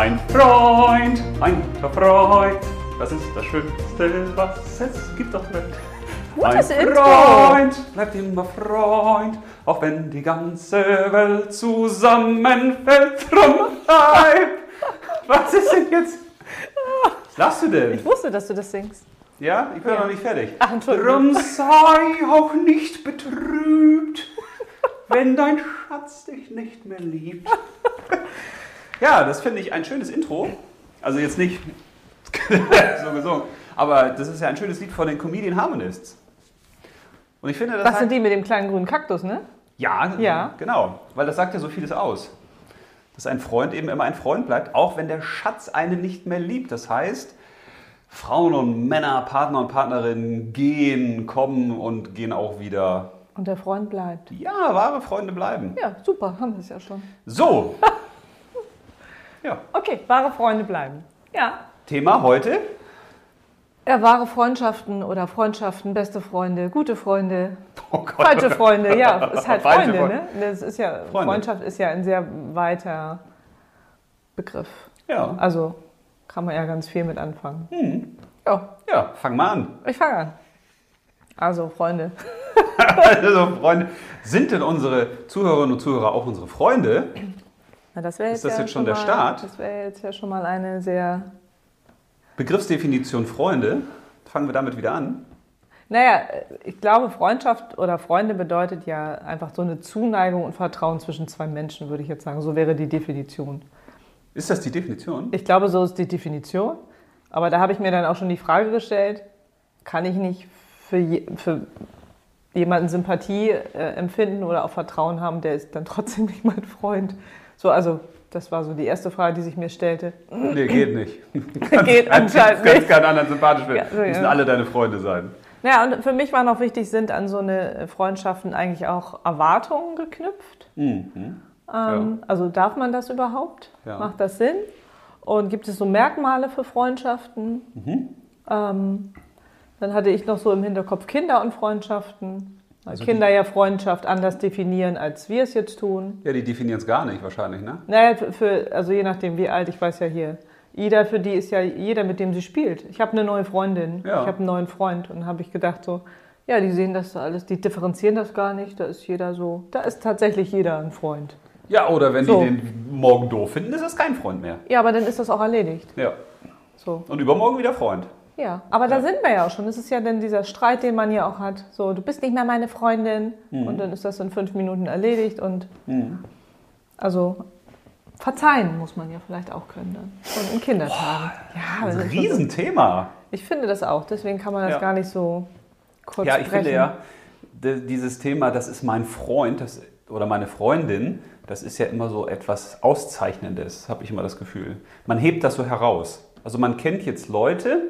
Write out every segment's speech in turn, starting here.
Ein Freund, ein guter Freund, das ist das Schönste, was es gibt auf der Welt. Gutes ein Intro. Freund bleibt immer Freund, auch wenn die ganze Welt zusammenfällt. Drum bleib. Was ist denn jetzt? Was lachst du denn? Ich wusste, dass du das singst. Ja, ich bin Ja. noch nicht fertig. Ach, Entschuldigung. Drum sei auch nicht betrübt, wenn dein Schatz dich nicht mehr liebt. Ja, das finde ich ein schönes Intro. Also jetzt nicht so gesungen, aber das ist ja ein schönes Lied von den Comedian Harmonists. Und ich finde, das Das hat- sind die mit dem kleinen grünen Kaktus, ne? ja, Ja. genau. Weil das sagt ja so vieles aus. Dass ein Freund eben immer ein Freund bleibt, auch wenn der Schatz einen nicht mehr liebt. Das heißt, Frauen und Männer, Partner und Partnerinnen gehen, kommen und gehen auch wieder. Und der Freund bleibt. Ja, wahre Freunde bleiben. Ja, super, haben wir es ja schon. So. Ja, Okay, wahre Freunde bleiben. Ja. Thema heute. Ja, wahre Freundschaften oder Freundschaften, beste Freunde, gute Freunde, Oh falsche Freunde, ja, ist halt Freunde. ne? Das ist ja, Freunde. Freundschaft ist ja ein sehr weiter Begriff. Ja. Also kann man ja ganz viel mit anfangen. Hm. Ja, Ja, fang mal an. ich fange an. Also, Freunde. Also, Freunde, sind denn unsere Zuhörerinnen und Zuhörer auch unsere Freunde? Na, das Ist das ja jetzt schon der mal, Start? Das wäre jetzt ja schon mal eine sehr Begriffsdefinition Freunde. Fangen wir damit wieder an. Naja, ich glaube, Freundschaft oder Freunde bedeutet ja einfach so eine Zuneigung und Vertrauen zwischen zwei Menschen, würde ich jetzt sagen. So wäre die Definition. Ist das die Definition? Ich glaube, so ist die Definition. Aber da habe ich mir dann auch schon die Frage gestellt, kann ich nicht für, je, für jemanden Sympathie äh, empfinden oder auch Vertrauen haben, der ist dann trotzdem nicht mein Freund. So, also das war so die erste Frage, die sich mir stellte. Nee, geht nicht. Geht anscheinend Kannst nicht. keinen anderen sympathisch finden. Ja, so, ja. Müssen alle deine Freunde sein. Naja, und für mich war noch wichtig, sind an so eine Freundschaften eigentlich auch Erwartungen geknüpft. Mhm. Ähm, Also darf man das überhaupt? Ja. Macht das Sinn? Und gibt es so Merkmale für Freundschaften? Mhm. Ähm, dann hatte ich noch so im Hinterkopf Kinder und Freundschaften. Weil Also Kinder ja Freundschaft anders definieren, als wir es jetzt tun. Ja, die definieren es gar nicht wahrscheinlich, ne? Naja, für- also je nachdem, wie alt, ich weiß ja hier. Ida, für die ist ja jeder, mit dem sie spielt. Ich habe eine neue Freundin, Ja. ich habe einen neuen Freund und habe ich gedacht so, ja, die sehen das alles, die differenzieren das gar nicht, da ist jeder so, da ist tatsächlich jeder ein Freund. Ja, oder wenn So. die den morgen doof finden, ist das kein Freund mehr. Ja, aber dann ist das auch erledigt. Ja. So. Und übermorgen wieder Freund. Ja, aber da Ja. sind wir ja auch schon. Das ist ja dann dieser Streit, den man ja auch hat. So, du bist nicht mehr meine Freundin Mhm. und dann ist das in fünf Minuten erledigt und also verzeihen muss man ja vielleicht auch können dann. Und in Kindertagen. ja, Das ist ein ist schon so. Riesenthema. Ich finde das auch, deswegen kann man das Ja. gar nicht so kurz Ja, ich sprechen. finde ja, dieses Thema, das ist mein Freund das, oder meine Freundin, das ist ja immer so etwas Auszeichnendes, habe ich immer das Gefühl. Man hebt das so heraus. Also man kennt jetzt Leute,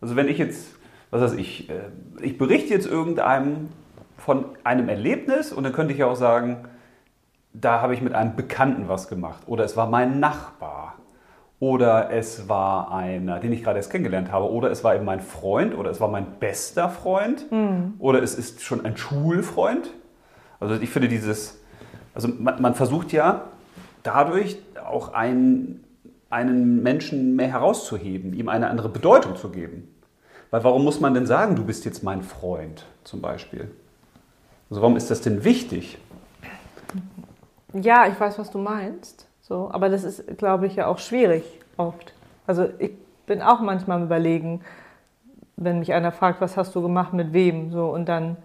also wenn ich jetzt, was weiß ich, äh, ich berichte jetzt irgendeinem von einem Erlebnis und dann könnte ich ja auch sagen, da habe ich mit einem Bekannten was gemacht oder es war mein Nachbar oder es war einer, den ich gerade erst kennengelernt habe oder es war eben mein Freund oder es war mein bester Freund oder es ist schon ein Schulfreund. Also ich finde dieses, also man, man versucht ja dadurch auch einen, einen Menschen mehr herauszuheben, ihm eine andere Bedeutung zu geben. Weil warum muss man denn sagen, du bist jetzt mein Freund zum Beispiel? Also warum ist das denn wichtig? Ja, ich weiß, was du meinst. So, aber das ist, glaube ich, ja auch schwierig oft. Also ich bin auch manchmal am überlegen, wenn mich einer fragt, was hast du gemacht mit wem, so und dann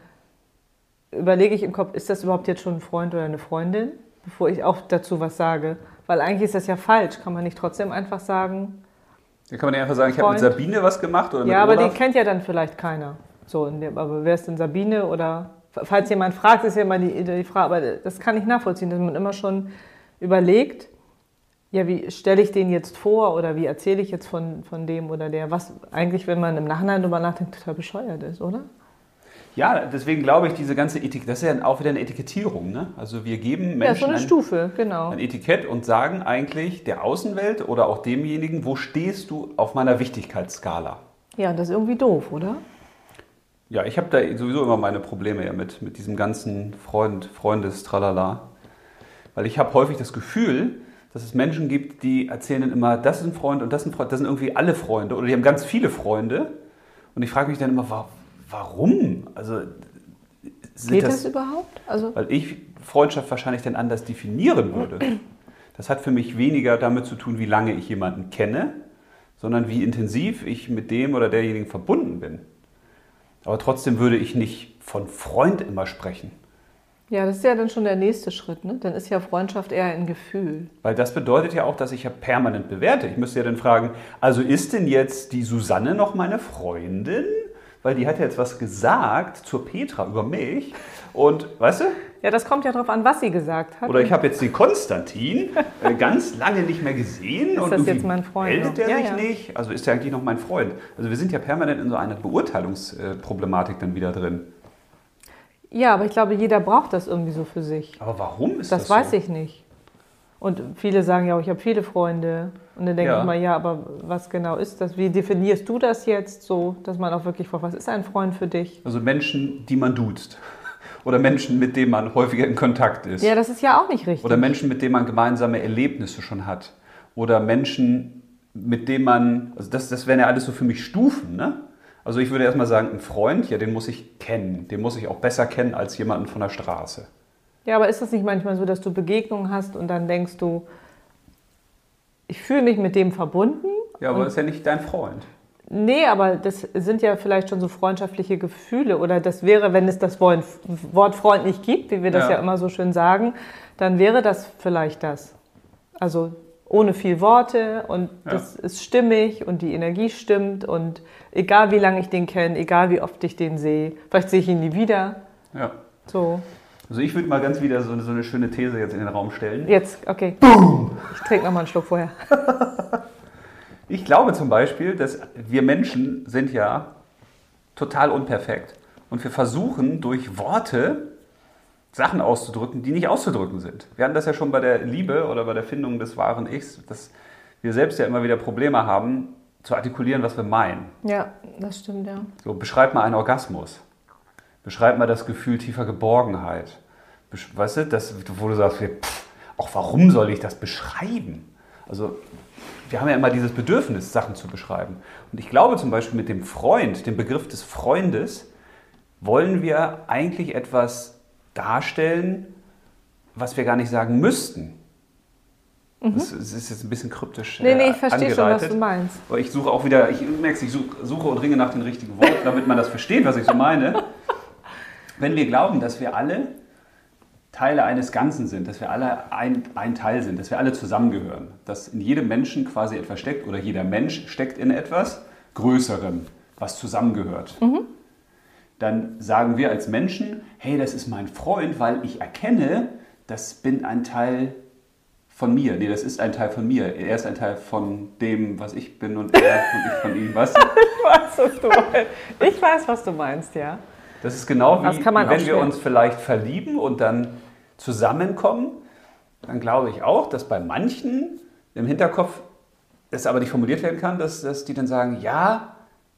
überlege ich im Kopf, ist das überhaupt jetzt schon ein Freund oder eine Freundin, bevor ich auch dazu was sage, weil eigentlich ist das ja falsch. Kann man nicht trotzdem einfach sagen? Da kann man ja einfach sagen, ich habe mit Freund. Sabine was gemacht oder mit Ja, aber die Olaf. kennt ja dann vielleicht keiner. So, dem, aber wer ist denn Sabine oder falls jemand fragt, ist ja immer die, die Frage, aber das kann ich nachvollziehen, dass man immer schon überlegt, ja, wie stelle ich den jetzt vor oder wie erzähle ich jetzt von, von dem oder der, was eigentlich, wenn man im Nachhinein darüber nachdenkt, total bescheuert ist, oder? Ja, deswegen glaube ich, diese ganze Etikette, das ist ja auch wieder eine Etikettierung. Ne? Also wir geben ja, so Menschen eine ein, Stufe, genau. ein Etikett und sagen eigentlich der Außenwelt oder auch demjenigen, wo stehst du auf meiner Wichtigkeitsskala? Ja, und das ist irgendwie doof, oder? Ja, ich habe da sowieso immer meine Probleme ja mit, mit diesem ganzen Freund, Freundes, Tralala. Weil ich habe häufig das Gefühl, dass es Menschen gibt, die erzählen dann immer, das ist ein Freund und das ist ein Freund, das sind irgendwie alle Freunde oder die haben ganz viele Freunde. Und ich frage mich dann immer, wa- warum? Also Geht das, überhaupt? Also, weil ich Freundschaft wahrscheinlich dann anders definieren würde. Das hat für mich weniger damit zu tun, wie lange ich jemanden kenne, sondern wie intensiv ich mit dem oder derjenigen verbunden bin. Aber trotzdem würde ich nicht von Freund immer sprechen. ja, das ist ja dann schon der nächste Schritt. Ne? Dann ist ja Freundschaft eher ein Gefühl. Weil das bedeutet ja auch, dass ich ja permanent bewerte. Ich müsste ja dann fragen, also ist denn jetzt die Susanne noch meine Freundin? Weil die hat ja jetzt was gesagt zur Petra über mich. Und, weißt du? Ja, das kommt ja darauf an, was sie gesagt hat. Oder ich habe jetzt den Konstantin äh, ganz lange nicht mehr gesehen. Ist und das jetzt mein Freund Meldet der Ja, sich ja. nicht? Also ist er eigentlich noch mein Freund? Also wir sind ja permanent in so einer Beurteilungsproblematik dann wieder drin. ja, aber ich glaube, jeder braucht das irgendwie so für sich. Aber warum ist Das das, weiß so? ich nicht. Und viele sagen ja auch, ich habe viele Freunde. Und dann denke Ja. ich mal, ja, aber was genau ist das? Wie definierst du das jetzt so, dass man auch wirklich fragt, was ist ein Freund für dich? Also Menschen, die man duzt. Oder Menschen, mit denen man häufiger in Kontakt ist. Ja, das ist ja auch nicht richtig. Oder Menschen, mit denen man gemeinsame Erlebnisse schon hat. Oder Menschen, mit denen man, also das, das wären ja alles so für mich Stufen, ne? Also ich würde erstmal sagen, ein Freund, ja, den muss ich kennen. Den muss ich auch besser kennen als jemanden von der Straße. Ja, aber ist das nicht manchmal so, dass du Begegnungen hast und dann denkst du, ich fühle mich mit dem verbunden? Ja, aber das ist ja nicht dein Freund. Nee, aber das sind ja vielleicht schon so freundschaftliche Gefühle. Oder das wäre, wenn es das Wort Wort Freund nicht gibt, wie wir das Ja. ja, immer so schön sagen, dann wäre das vielleicht das. Also ohne viel Worte und Ja. das ist stimmig und die Energie stimmt und egal wie lange ich den kenne, egal wie oft ich den sehe, vielleicht sehe ich ihn nie wieder. Ja. So, Also ich würde mal ganz wieder so eine, so eine schöne These jetzt in den Raum stellen. jetzt, okay. Ich trinke nochmal einen Schluck vorher. Ich glaube zum Beispiel, dass wir Menschen sind ja total unperfekt. Und wir versuchen durch Worte Sachen auszudrücken, die nicht auszudrücken sind. Wir hatten das ja schon bei der Liebe oder bei der Findung des wahren Ichs, dass wir selbst ja immer wieder Probleme haben, zu artikulieren, was wir meinen. Ja, das stimmt, ja. So, beschreib mal einen Orgasmus. Beschreib mal das Gefühl tiefer Geborgenheit. Weißt du, das, wo du sagst, pff, auch warum soll ich das beschreiben? Also, wir haben ja immer dieses Bedürfnis, Sachen zu beschreiben. Und ich glaube zum Beispiel mit dem Freund, dem Begriff des Freundes, wollen wir eigentlich etwas darstellen, was wir gar nicht sagen müssten. Das ist jetzt ein bisschen kryptisch. Mhm. Nee, nee, äh, ich verstehe schon, was du meinst. Aber ich suche auch wieder, ich merke ich suche und ringe nach den richtigen Worten, damit man das versteht, was ich so meine. Wenn wir glauben, dass wir alle Teile eines Ganzen sind, dass wir alle ein, ein Teil sind, dass wir alle zusammengehören, dass in jedem Menschen quasi etwas steckt oder jeder Mensch steckt in etwas Größerem, was zusammengehört, dann sagen wir als Menschen, hey, das ist mein Freund, weil ich erkenne, das bin ein Teil von mir. Nee, das ist ein Teil von mir. Er ist ein Teil von dem, was ich bin und er und ich von ihm. Was? Ich weiß, was du meinst. Ich weiß, was du meinst, ja. Das ist genau wie, Das wenn wir uns vielleicht verlieben und dann zusammenkommen. Dann glaube ich auch, dass bei manchen im Hinterkopf es aber nicht formuliert werden kann, dass, dass die dann sagen, ja,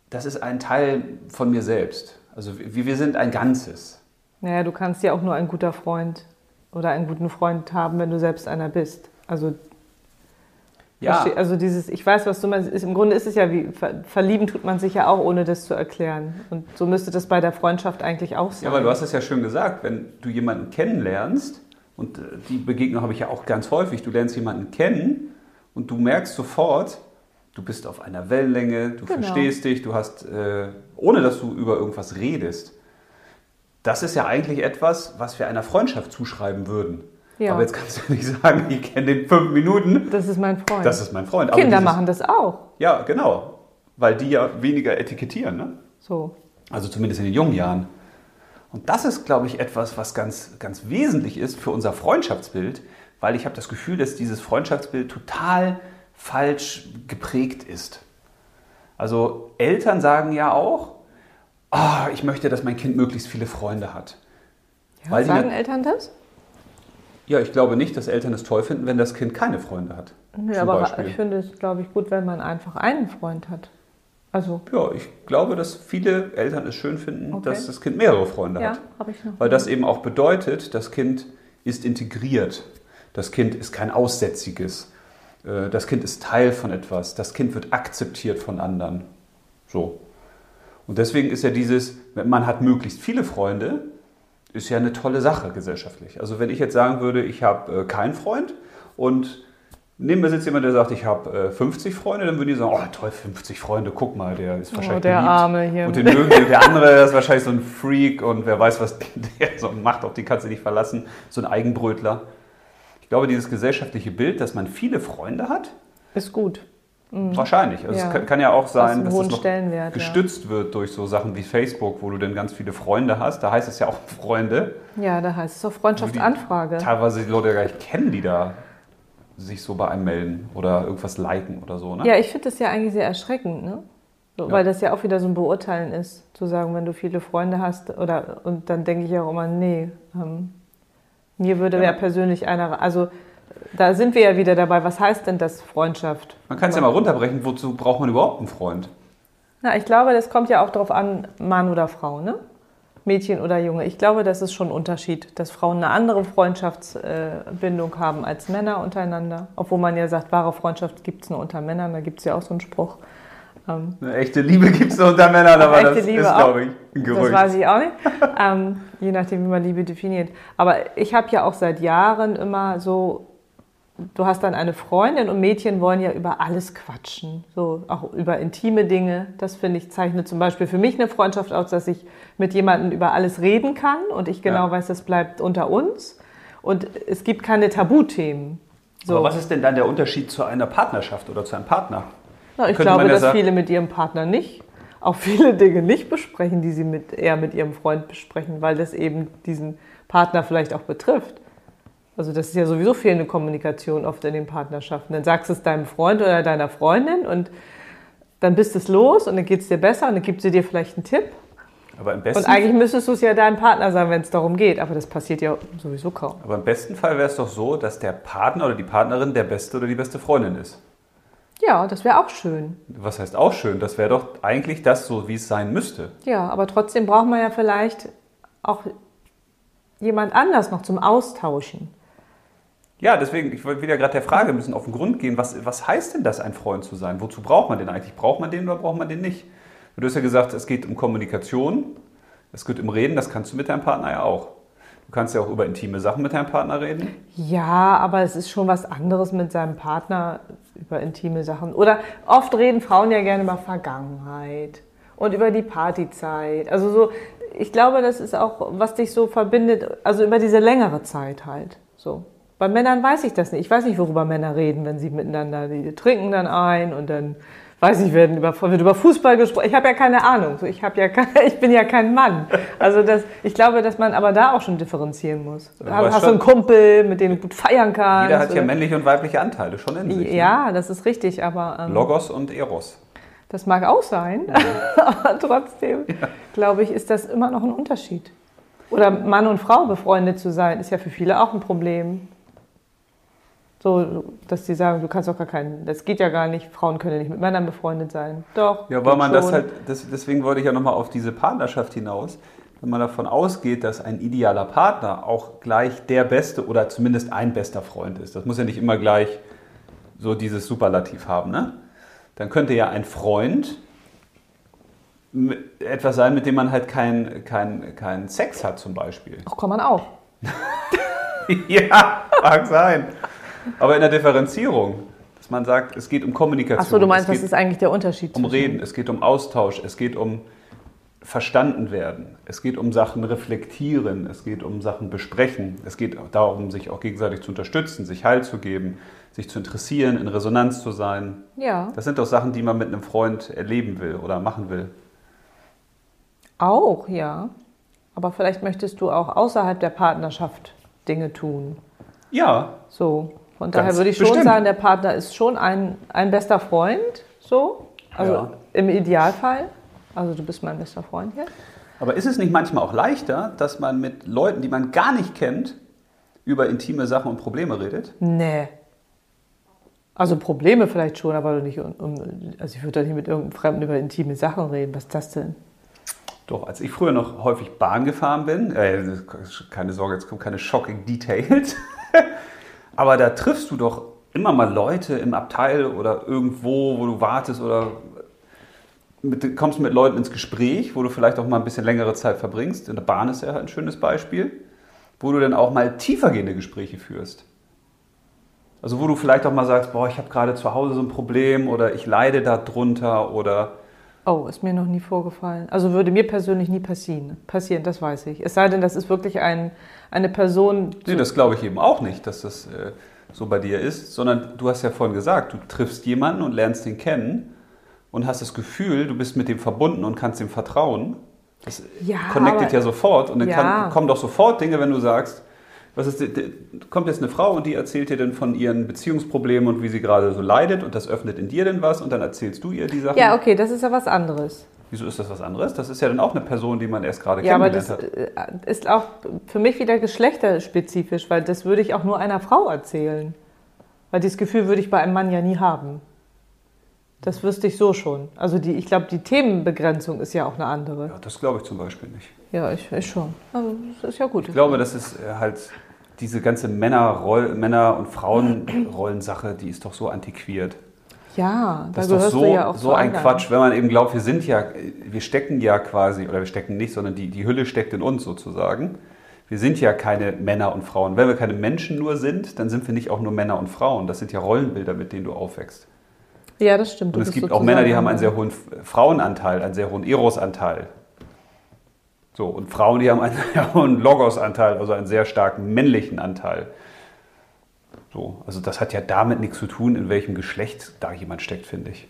das ist ein Teil von mir selbst. Also wir, wir sind ein Ganzes. Naja, du kannst ja auch nur ein guter Freund oder einen guten Freund haben, wenn du selbst einer bist. Also, Ja, also dieses, ich weiß, was du meinst. Ist, Im Grunde ist es ja wie, ver- verlieben tut man sich ja auch, ohne das zu erklären. Und so müsste das bei der Freundschaft eigentlich auch sein. Ja, weil du hast es ja schön gesagt, wenn du jemanden kennenlernst, und äh, die Begegnung habe ich ja auch ganz häufig, du lernst jemanden kennen und du merkst sofort, du bist auf einer Wellenlänge, du Genau. verstehst dich, du hast, äh, ohne dass du über irgendwas redest. Das ist ja eigentlich etwas, was wir einer Freundschaft zuschreiben würden. Ja. Aber jetzt kannst du nicht sagen, ich kenne den fünf Minuten, das ist mein Freund. das ist mein Freund. Aber Kinder dieses- machen das auch. Ja, genau. Weil die ja weniger etikettieren, ne? So. Also zumindest in den jungen Jahren. Und das ist, glaube ich, etwas, was ganz, ganz wesentlich ist für unser Freundschaftsbild, weil ich habe das Gefühl, dass dieses Freundschaftsbild total falsch geprägt ist. Also Eltern sagen ja auch, ah, ich möchte, dass mein Kind möglichst viele Freunde hat. Ja, sagen Eltern das? Ja, ich glaube nicht, dass Eltern es toll finden, wenn das Kind keine Freunde hat. Zum aber Beispiel. ich finde es, glaube ich, gut, wenn man einfach einen Freund hat. Also, Ja, ich glaube, dass viele Eltern es schön finden, Okay. dass das Kind mehrere Freunde ja, hat. habe ich noch. Weil das eben auch bedeutet, das Kind ist integriert. Das Kind ist kein Aussätziges. Äh, Das Kind ist Teil von etwas. Das Kind wird akzeptiert von anderen. So. Und deswegen ist ja dieses, man hat möglichst viele Freunde, ist ja eine tolle Sache gesellschaftlich. Also wenn ich jetzt sagen würde, ich habe äh, keinen Freund und neben mir sitzt jemand, der sagt, ich habe äh, 50 Freunde, dann würden die sagen, oh toll, 50 Freunde, guck mal, der ist wahrscheinlich Oh, der beliebt. Arme hier. Und den mögen die. Der andere ist wahrscheinlich so ein Freak und wer weiß, was der so macht, auf die kannst du nicht verlassen, so ein Eigenbrötler. Ich glaube, dieses gesellschaftliche Bild, dass man viele Freunde hat, Ist gut. Wahrscheinlich. Also Ja. Es kann, kann ja auch sein, dass es noch Stellenwert, ja. gestützt wird durch so Sachen wie Facebook, wo du dann ganz viele Freunde hast. Da heißt es ja auch Freunde. Ja, da heißt es auch Freundschaftsanfrage. Teilweise die Leute gar nicht kennen, die da sich so bei einem melden oder irgendwas liken oder so. Ne? Ja, ich finde das ja eigentlich sehr erschreckend, ne? So, Ja. Weil das ja auch wieder so ein Beurteilen ist, zu sagen, wenn du viele Freunde hast, oder und dann denke ich auch immer, nee, ähm, mir würde Ja. ja persönlich einer, also da sind wir ja wieder dabei, was heißt denn das Freundschaft? Man kann es ja mal runterbrechen, wozu braucht man überhaupt einen Freund? Na, ich glaube, das kommt ja auch darauf an, Mann oder Frau, ne? Mädchen oder Junge. Ich glaube, das ist schon ein Unterschied, dass Frauen eine andere Freundschaftsbindung haben als Männer untereinander. Obwohl man ja sagt, wahre Freundschaft gibt es nur unter Männern, da gibt es ja auch so einen Spruch. Ähm, Eine echte Liebe gibt es unter Männern, aber echte das Liebe ist, glaube ich, ein Das Gerücht. weiß ich auch nicht. ähm, je nachdem, wie man Liebe definiert. Aber ich habe ja auch seit Jahren immer so, du hast dann eine Freundin und Mädchen wollen ja über alles quatschen. So auch über intime Dinge. Das finde ich zeichnet zum Beispiel für mich eine Freundschaft aus, dass ich mit jemandem über alles reden kann und ich genau Ja. weiß, das bleibt unter uns. Und es gibt keine Tabuthemen. So. Aber was ist denn dann der Unterschied zu einer Partnerschaft oder zu einem Partner? Na, ich Könnte glaube, ja dass sagen- viele mit ihrem Partner nicht, auch viele Dinge nicht besprechen, die sie mit, eher mit ihrem Freund besprechen, weil das eben diesen Partner vielleicht auch betrifft. Also das ist ja sowieso fehlende Kommunikation oft in den Partnerschaften. Dann sagst du es deinem Freund oder deiner Freundin und dann bist es los und dann geht es dir besser und dann gibt sie dir vielleicht einen Tipp. Aber im besten, Und eigentlich müsstest du es ja deinem Partner sagen, wenn es darum geht, aber das passiert ja sowieso kaum. aber im besten Fall wäre es doch so, dass der Partner oder die Partnerin der beste oder die beste Freundin ist. Ja, das wäre auch schön. Was heißt auch schön? Das wäre doch eigentlich das so, wie es sein müsste. Ja, aber trotzdem braucht man ja vielleicht auch jemand anders noch zum Austauschen. Ja, deswegen, ich wollte wieder gerade der Frage ein bisschen auf den Grund gehen. Was, was heißt denn das, ein Freund zu sein? Wozu braucht man den eigentlich? Braucht man den oder braucht man den nicht? Du hast ja gesagt, es geht um Kommunikation, es geht um Reden, das kannst du mit deinem Partner ja auch. Du kannst ja auch über intime Sachen mit deinem Partner reden. Ja, aber es ist schon was anderes mit seinem Partner über intime Sachen. Oder oft reden Frauen ja gerne über Vergangenheit und über die Partyzeit. Also so, ich glaube, das ist auch, was dich so verbindet, also über diese längere Zeit halt. So. Bei Männern weiß ich das nicht. Ich weiß nicht, worüber Männer reden, wenn sie miteinander, die trinken dann ein und dann weiß ich, werden über, wird über Fußball gesprochen. Ich habe ja keine Ahnung. So, ich, habe ja kein, ich bin ja kein Mann. Also das, ich glaube, dass man aber da auch schon differenzieren muss. Du Hast, hast du einen Kumpel, mit dem du gut feiern kannst? Jeder hat ja männliche und weibliche Anteile schon in sich. ne? ja, das ist richtig, aber ähm, Logos und Eros. das mag auch sein. aber trotzdem, glaube ich, ist das immer noch ein Unterschied. Oder Mann und Frau befreundet zu sein, ist ja für viele auch ein Problem. So, dass die sagen, du kannst doch gar keinen, das geht ja gar nicht, Frauen können ja nicht mit Männern befreundet sein. Doch. Ja, weil man das schon. halt, das, deswegen wollte ich ja nochmal auf diese Partnerschaft hinaus. Wenn man davon ausgeht, dass ein idealer Partner auch gleich der beste oder zumindest ein bester Freund ist, das muss ja nicht immer gleich so dieses Superlativ haben, ne? Dann könnte ja ein Freund etwas sein, mit dem man halt keinen kein, kein Sex hat zum Beispiel. Ach, kann man auch. ja, mag sein. Aber in der Differenzierung, dass man sagt, es geht um Kommunikation. Ach so, du meinst, was ist eigentlich der Unterschied? um Reden, es geht um Austausch, es geht um verstanden werden, es geht um Sachen reflektieren, es geht um Sachen besprechen, es geht darum, sich auch gegenseitig zu unterstützen, sich Halt zu geben, sich zu interessieren, in Resonanz zu sein. Ja, Das sind doch Sachen, die man mit einem Freund erleben will oder machen will. auch, ja. Aber vielleicht möchtest du auch außerhalb der Partnerschaft Dinge tun. Ja, So, von Ganz daher würde ich schon bestimmt. sagen, der Partner ist schon ein, ein bester Freund, so. Also Ja. im Idealfall. Also du bist mein bester Freund hier. aber ist es nicht manchmal auch leichter, dass man mit Leuten, die man gar nicht kennt, über intime Sachen und Probleme redet? Nee. Also Probleme vielleicht schon, aber nicht um, um also ich würde doch nicht mit irgendeinem Fremden über intime Sachen reden. Was ist das denn? Doch, als ich früher noch häufig Bahn gefahren bin, äh, keine Sorge, jetzt kommen keine shocking Details. Aber da triffst du doch immer mal Leute im Abteil oder irgendwo, wo du wartest oder mit, kommst mit Leuten ins Gespräch, wo du vielleicht auch mal ein bisschen längere Zeit verbringst. In der Bahn ist ja ein schönes Beispiel, wo du dann auch mal tiefergehende Gespräche führst. Also wo du vielleicht auch mal sagst, boah, ich habe gerade zu Hause so ein Problem oder ich leide darunter oder Oh, ist mir noch nie vorgefallen. Also würde mir persönlich nie passieren. Passieren, das weiß ich. Es sei denn, das ist wirklich ein, eine Person. Nee, das glaube ich eben auch nicht, dass das äh, so bei dir ist, sondern du hast ja vorhin gesagt, du triffst jemanden und lernst ihn kennen und hast das Gefühl, du bist mit dem verbunden und kannst ihm vertrauen. Das Ja, connectet ja sofort und dann Ja. kann, kommen doch sofort Dinge, wenn du sagst, was ist, kommt jetzt eine Frau und die erzählt dir dann von ihren Beziehungsproblemen und wie sie gerade so leidet und das öffnet in dir denn was und dann erzählst du ihr die Sachen. Ja, okay, das ist ja was anderes. Wieso ist das was anderes? Das ist ja dann auch eine Person, die man erst gerade Ja, aber kennengelernt das hat. äh, ist auch für mich wieder geschlechterspezifisch, weil das würde ich auch nur einer Frau erzählen. Weil dieses Gefühl würde ich bei einem Mann ja nie haben. Das wüsste ich so schon. Also die, ich glaube, die Themenbegrenzung ist ja auch eine andere. Ja, das glaube ich zum Beispiel nicht. Ja, ich, ich schon. Also das ist ja gut. Ich glaube, das ist äh, halt diese ganze Männerroll Männer- und Frauenrollensache, die ist doch so antiquiert. Ja, da Das ist doch so, ja so ein anderen. Quatsch, wenn man eben glaubt, wir sind ja, wir stecken ja quasi, oder wir stecken nicht, sondern die, die Hülle steckt in uns sozusagen. Wir sind ja keine Männer und Frauen. Wenn wir keine Menschen nur sind, dann sind wir nicht auch nur Männer und Frauen. Das sind ja Rollenbilder, mit denen du aufwächst. Ja, das stimmt. Und es gibt auch Männer, die haben einen sehr hohen Frauenanteil, einen sehr hohen Eros-Anteil. So, und Frauen, die haben einen sehr hohen Logos-Anteil, also einen sehr starken männlichen Anteil. So, also das hat ja damit nichts zu tun, in welchem Geschlecht da jemand steckt, finde ich.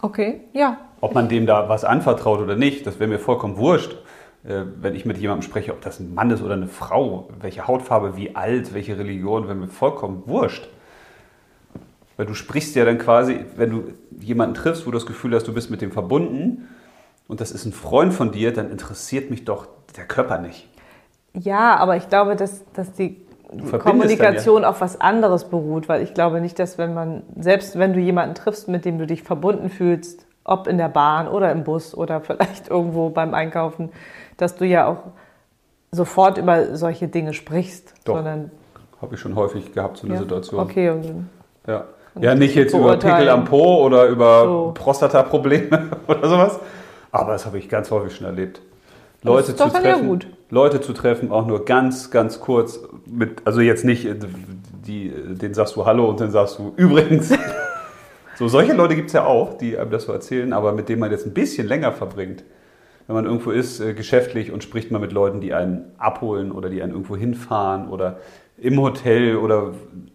Okay, ja. Ob man dem da was anvertraut oder nicht, das wäre mir vollkommen wurscht. Äh, Wenn ich mit jemandem spreche, ob das ein Mann ist oder eine Frau, welche Hautfarbe, wie alt, welche Religion, wäre mir vollkommen wurscht. Weil du sprichst ja dann quasi, wenn du jemanden triffst, wo du das Gefühl hast, du bist mit dem verbunden und das ist ein Freund von dir, dann interessiert mich doch der Körper nicht. Ja, aber ich glaube, dass, dass die Kommunikation auf was anderes beruht, weil ich glaube nicht, dass wenn man, selbst wenn du jemanden triffst, mit dem du dich verbunden fühlst, ob in der Bahn oder im Bus oder vielleicht irgendwo beim Einkaufen, dass du ja auch sofort über solche Dinge sprichst, Doch. sondern Habe ich schon häufig gehabt, so eine ja, Situation. Okay, und Ja. ja, nicht jetzt über. Pickel am Po oder über So. Prostata-Probleme oder sowas. Aber das habe ich ganz häufig schon erlebt. Leute ist zu doch ja treffen, gut. Leute zu treffen, auch nur ganz, ganz kurz mit, also jetzt nicht, äh, die, den sagst du Hallo und dann sagst du übrigens. so, solche Leute gibt es ja auch, die einem das so erzählen, aber mit denen man jetzt ein bisschen länger verbringt. Wenn man irgendwo ist, äh, geschäftlich und spricht man mit Leuten, die einen abholen oder die einen irgendwo hinfahren oder im Hotel oder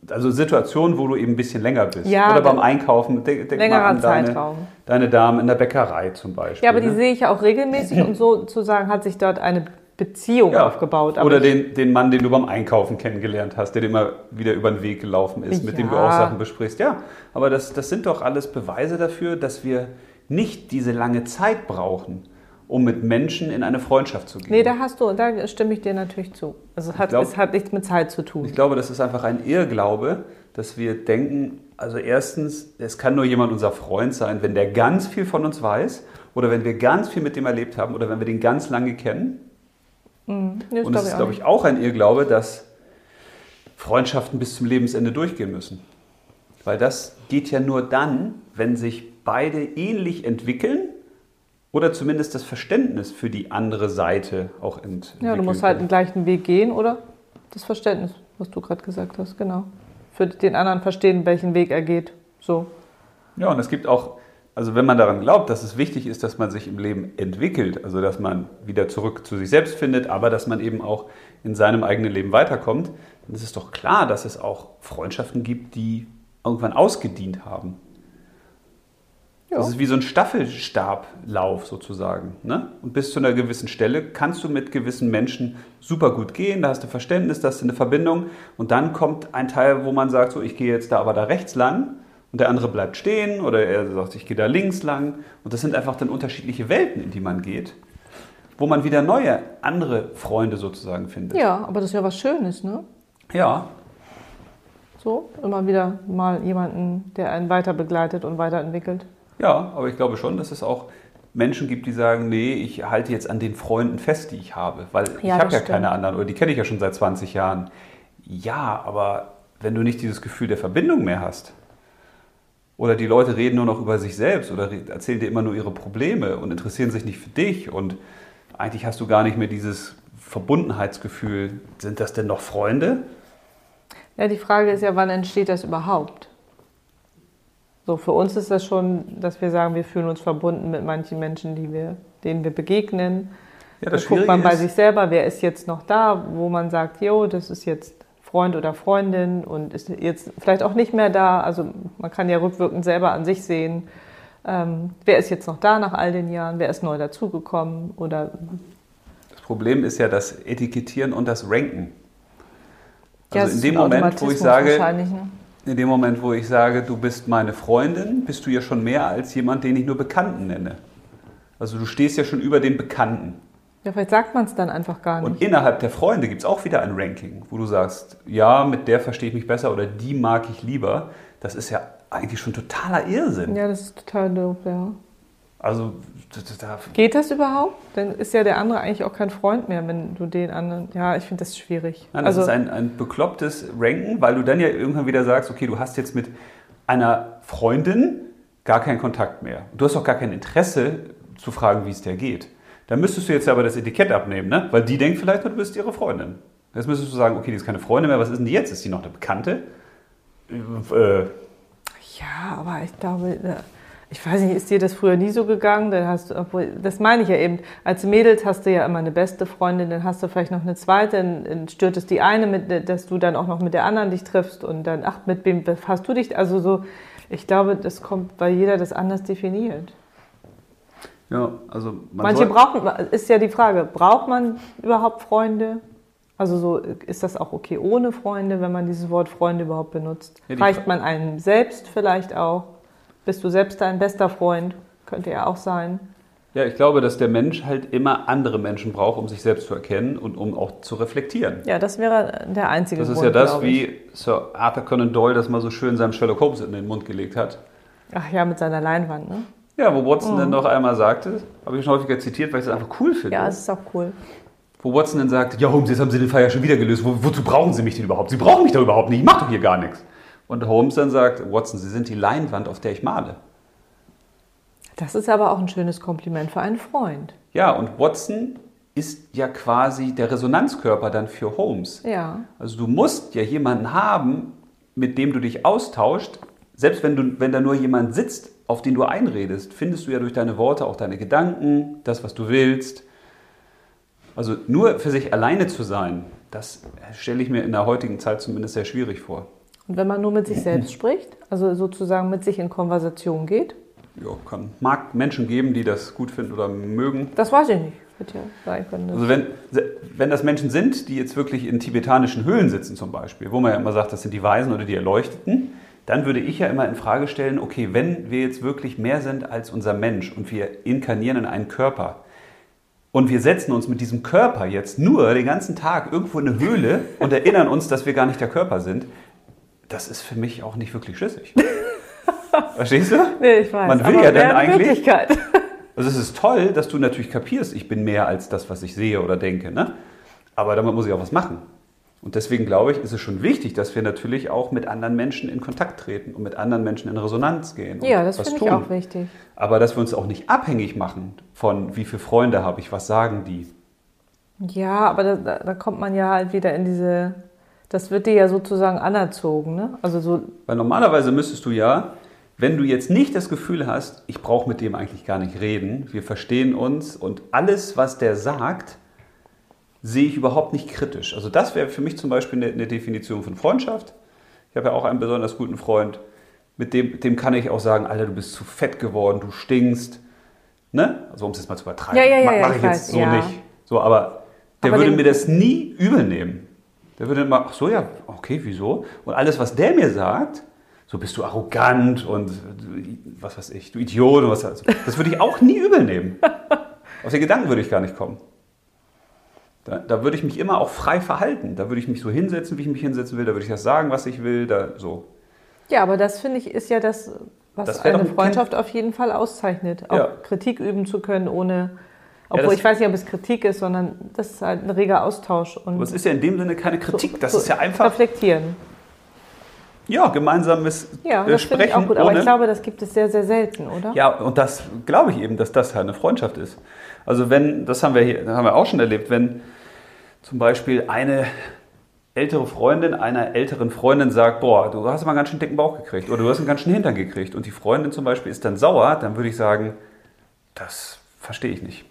also Situationen, wo du eben ein bisschen länger bist. Ja, oder beim Einkaufen. Denk, denk Längerer mal an deine, Zeitraum. deine Damen in der Bäckerei zum Beispiel. ja, aber die ne? sehe ich ja auch regelmäßig und sozusagen hat sich dort eine Beziehung Ja. aufgebaut. Aber Oder den, den Mann, den du beim Einkaufen kennengelernt hast, der dir immer wieder über den Weg gelaufen ist, mit dem du Ja. auch Sachen besprichst. Ja, aber das, das sind doch alles Beweise dafür, dass wir nicht diese lange Zeit brauchen, um mit Menschen in eine Freundschaft zu gehen. Nee, da hast du, da stimme ich dir natürlich zu. Also es hat, glaub- es hat nichts mit Zeit zu tun. Ich glaube, das ist einfach ein Irrglaube, dass wir denken, also erstens, es kann nur jemand unser Freund sein, wenn der ganz viel von uns weiß oder wenn wir ganz viel mit dem erlebt haben oder wenn wir den ganz lange kennen. Mhm. Nee, Und das es ist, glaube ich, auch ein Irrglaube, dass Freundschaften bis zum Lebensende durchgehen müssen. Weil das geht ja nur dann, wenn sich beide ähnlich entwickeln oder zumindest das Verständnis für die andere Seite auch entwickeln. Ja, du musst halt den gleichen Weg gehen, oder? Das Verständnis, was du gerade gesagt hast, genau. Für den anderen verstehen, welchen Weg er geht. So. Ja, und es gibt auch, also wenn man daran glaubt, dass es wichtig ist, dass man sich im Leben entwickelt, also dass man wieder zurück zu sich selbst findet, aber dass man eben auch in seinem eigenen Leben weiterkommt, dann ist es doch klar, dass es auch Freundschaften gibt, die irgendwann ausgedient haben. Ja. Das ist wie so ein Staffelstablauf sozusagen. Ne? Und bis zu einer gewissen Stelle kannst du mit gewissen Menschen super gut gehen, da hast du Verständnis, da hast du eine Verbindung. Und dann kommt ein Teil, wo man sagt, so, ich gehe jetzt da aber da rechts lang und der andere bleibt stehen oder er sagt, ich gehe da links lang. Und das sind einfach dann unterschiedliche Welten, in die man geht, wo man wieder neue, andere Freunde sozusagen findet. Ja, aber das ist ja was Schönes, ne? ja So, immer wieder mal jemanden, der einen weiter begleitet und weiterentwickelt. Ja, aber ich glaube schon, dass es auch Menschen gibt, die sagen, nee, ich halte jetzt an den Freunden fest, die ich habe, weil ich Ja, habe das ja stimmt. keine anderen oder die kenne ich ja schon seit 20 Jahren. Ja, aber wenn du nicht dieses Gefühl der Verbindung mehr hast, oder die Leute reden nur noch über sich selbst oder erzählen dir immer nur ihre Probleme und interessieren sich nicht für dich und eigentlich hast du gar nicht mehr dieses Verbundenheitsgefühl. Sind das denn noch Freunde? Ja, die Frage ist ja, wann entsteht das überhaupt? So, für uns ist das schon, dass wir sagen, wir fühlen uns verbunden mit manchen Menschen, die wir, denen wir begegnen. Ja, das da guckt man bei ist, sich selber, wer ist jetzt noch da, wo man sagt, jo, das ist jetzt Freund oder Freundin und ist jetzt vielleicht auch nicht mehr da. Also man kann ja rückwirkend selber an sich sehen, ähm, wer ist jetzt noch da nach all den Jahren, wer ist neu dazugekommen oder. Das Problem ist ja das Etikettieren und das Ranken. Also ja, in dem Moment, wo ich sage, ne? in dem Moment, wo ich sage, du bist meine Freundin, bist du ja schon mehr als jemand, den ich nur Bekannten nenne. Also du stehst ja schon über den Bekannten. Ja, vielleicht sagt man es dann einfach gar nicht. Und innerhalb der Freunde gibt es auch wieder ein Ranking, wo du sagst, ja, mit der verstehe ich mich besser oder die mag ich lieber. Das ist ja eigentlich schon totaler Irrsinn. Ja, das ist total doof, ja. Also, da Geht das überhaupt? Dann ist ja der andere eigentlich auch kein Freund mehr, wenn du den anderen. Ja, ich finde das schwierig. Nein, das also, ist ein, ein beklopptes Ranken, weil du dann ja irgendwann wieder sagst, okay, du hast jetzt mit einer Freundin gar keinen Kontakt mehr. Du hast auch gar kein Interesse zu fragen, wie es dir geht. Dann müsstest du jetzt aber das Etikett abnehmen, ne? Weil die denkt vielleicht, du bist ihre Freundin. Jetzt müsstest du sagen, okay, die ist keine Freundin mehr, was ist denn die jetzt? Ist die noch eine Bekannte? Äh, ja, aber ich glaube, äh, ich weiß nicht, ist dir das früher nie so gegangen? Dann hast du, obwohl, das meine ich ja eben. Als Mädels hast du ja immer eine beste Freundin, dann hast du vielleicht noch eine zweite, dann stört es die eine, mit, dass du dann auch noch mit der anderen dich triffst und dann, ach, mit wem hast du dich? Also so, ich glaube, das kommt, weil jeder das anders definiert. Ja, also manche brauchen, ist ja die Frage, braucht man überhaupt Freunde? Also so ist das auch okay ohne Freunde, wenn man dieses Wort Freunde überhaupt benutzt? Ja, Reicht man einem selbst vielleicht auch? Bist du selbst dein bester Freund? Könnte ja auch sein. Ja, ich glaube, dass der Mensch halt immer andere Menschen braucht, um sich selbst zu erkennen und um auch zu reflektieren. Ja, das wäre der einzige Grund. Das ist ja das, wie Sir Arthur Conan Doyle das mal so schön seinem Sherlock Holmes in den Mund gelegt hat. Ach ja, mit seiner Leinwand, ne? Ja, wo Watson mhm. dann noch einmal sagte, habe ich schon häufiger zitiert, weil ich es einfach cool finde. Ja, es ist auch cool. Wo Watson dann sagt, ja Holmes, jetzt haben Sie den Fall ja schon wieder gelöst. Wo, wozu brauchen Sie mich denn überhaupt? Sie brauchen mich doch überhaupt nicht. Ich mache doch hier gar nichts. Und Holmes dann sagt, Watson, Sie sind die Leinwand, auf der ich male. Das ist aber auch ein schönes Kompliment für einen Freund. Ja, und Watson ist ja quasi der Resonanzkörper dann für Holmes. Ja. Also du musst ja jemanden haben, mit dem du dich austauscht, selbst wenn, du, wenn da nur jemand sitzt, auf den du einredest, findest du ja durch deine Worte auch deine Gedanken, das, was du willst. Also nur für sich alleine zu sein, das stelle ich mir in der heutigen Zeit zumindest sehr schwierig vor. Und wenn man nur mit sich selbst spricht, also sozusagen mit sich in Konversation geht? Ja, kann. Mag Menschen geben, die das gut finden oder mögen. Das weiß ich nicht. Wird ja sein können. Also wenn, wenn das Menschen sind, die jetzt wirklich in tibetanischen Höhlen sitzen zum Beispiel, wo man ja immer sagt, das sind die Weisen oder die Erleuchteten, dann würde ich ja immer in Frage stellen, okay, wenn wir jetzt wirklich mehr sind als unser Mensch und wir inkarnieren in einen Körper und wir setzen uns mit diesem Körper jetzt nur den ganzen Tag irgendwo in eine Höhle und erinnern uns, dass wir gar nicht der Körper sind, das ist für mich auch nicht wirklich schlüssig. Verstehst du? Nee, ich weiß. Man will ja dann eigentlich. Also es ist toll, dass du natürlich kapierst, ich bin mehr als das, was ich sehe oder denke. Ne? Aber damit muss ich auch was machen. Und deswegen glaube ich, ist es schon wichtig, dass wir natürlich auch mit anderen Menschen in Kontakt treten und mit anderen Menschen in Resonanz gehen. Ja, das finde ich auch wichtig. Aber dass wir uns auch nicht abhängig machen von, wie viele Freunde habe ich, was sagen die. Ja, aber da, da kommt man ja halt wieder in diese, das wird dir ja sozusagen anerzogen. Ne? Also so Weil normalerweise müsstest du ja, wenn du jetzt nicht das Gefühl hast, ich brauche mit dem eigentlich gar nicht reden, wir verstehen uns und alles, was der sagt, sehe ich überhaupt nicht kritisch. Also das wäre für mich zum Beispiel eine, eine, Definition von Freundschaft. Ich habe ja auch einen besonders guten Freund, mit dem, dem kann ich auch sagen, Alter, du bist zu fett geworden, du stinkst. Ne? Also um es jetzt mal zu übertreiben. Ja, ja, ja, Mache ich, ich jetzt weiß, so ja. nicht. So, aber der aber würde mir das nie übel nehmen. Der würde immer, ach so, ja, okay, wieso? Und alles, was der mir sagt, so bist du arrogant und was weiß ich, du Idiot und was, das würde ich auch nie übel nehmen. Auf den Gedanken würde ich gar nicht kommen. Da, da, würde ich mich immer auch frei verhalten. Da würde ich mich so hinsetzen, wie ich mich hinsetzen will. Da würde ich das sagen, was ich will. Da, so. Ja, aber das finde ich ist ja das, was das eine Freundschaft auf jeden Fall auszeichnet. Auch ja. Kritik üben zu können, ohne. Obwohl das- ich weiß nicht, ob es Kritik ist, sondern das ist halt ein reger Austausch und Aber es ist ja in dem Sinne keine Kritik, das so ist ja einfach reflektieren. Ja, gemeinsames Ja, äh, das finde ich Sprechen. auch gut. Aber ich glaube, das gibt es sehr, sehr selten, oder? Ja, und das glaube ich eben, dass das halt eine Freundschaft ist. Also wenn, das haben wir hier, haben wir auch schon erlebt, wenn zum Beispiel eine ältere Freundin einer älteren Freundin sagt, boah, du hast mal einen ganz schön dicken Bauch gekriegt oder du hast einen ganz schön Hintern gekriegt und die Freundin zum Beispiel ist dann sauer, dann würde ich sagen, das verstehe ich nicht.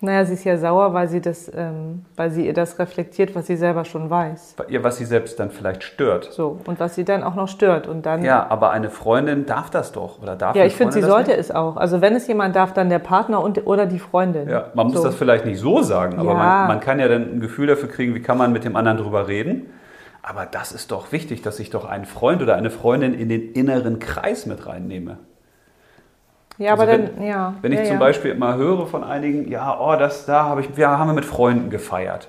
Naja, sie ist ja sauer, weil sie, das, ähm, weil sie ihr das reflektiert, was sie selber schon weiß. Ihr, was sie selbst dann vielleicht stört. So, und was sie dann auch noch stört. Und dann, Ja, aber eine Freundin darf das doch oder darf ja ich finde, sie sollte es auch. Also wenn es jemand darf, dann der Partner und, oder die Freundin. nicht? Ja, man muss so. das vielleicht nicht so sagen, aber Ja. man, man kann ja dann ein Gefühl dafür kriegen, wie kann man mit dem anderen drüber reden. Aber das ist doch wichtig, dass ich doch einen Freund oder eine Freundin in den inneren Kreis mit reinnehme. Ja, aber Also dann, ja. Wenn ich ja, zum ja. Beispiel immer höre von einigen, ja, oh, das da habe ich, wir haben wir mit Freunden gefeiert.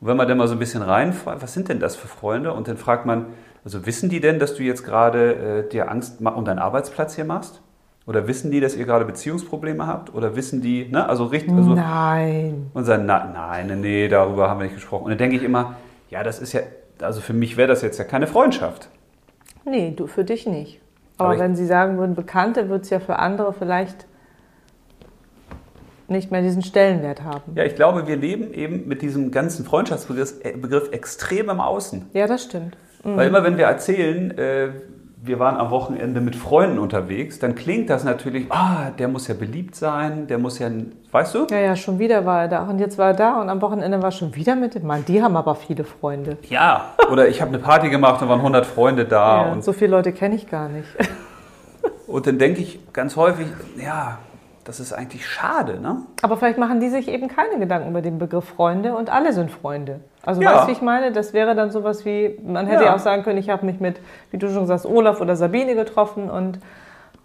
Und wenn man dann mal so ein bisschen reinfragt, was sind denn das für Freunde? Und dann fragt man, also wissen die denn, dass du jetzt gerade äh, dir Angst um deinen Arbeitsplatz hier machst? Oder wissen die, dass ihr gerade Beziehungsprobleme habt? Oder wissen die, ne, also richtig, also, Nein. und sagen, na, nein, nee, darüber haben wir nicht gesprochen. Und dann denke ich immer, ja, das ist ja, also für mich wäre das jetzt ja keine Freundschaft. Nee, du, für dich nicht. Aber, wenn sie sagen würden, Bekannte, wird es ja für andere vielleicht nicht mehr diesen Stellenwert haben. Ja, ich glaube, wir leben eben mit diesem ganzen Freundschaftsbegriff äh, Begriff extrem im Außen. Ja, das stimmt. Weil immer wenn wir erzählen, äh, wir waren am Wochenende mit Freunden unterwegs, dann klingt das natürlich, ah, der muss ja beliebt sein, der muss ja, weißt du? Ja, ja, schon wieder war er da. Und jetzt war er da und am Wochenende war er schon wieder mit dem Mann. Die haben aber viele Freunde. Ja. Oder ich habe eine Party gemacht, da waren 100 Freunde da. ja, und, so viele Leute kenne ich gar nicht. und dann denke ich ganz häufig, ja, das ist eigentlich schade, ne? Aber vielleicht machen die sich eben keine Gedanken über den Begriff Freunde und alle sind Freunde. Also Ja. weißt du, wie ich meine? Das wäre dann sowas wie, man hätte Ja. ja auch sagen können, ich habe mich mit, wie du schon sagst, Olaf oder Sabine getroffen und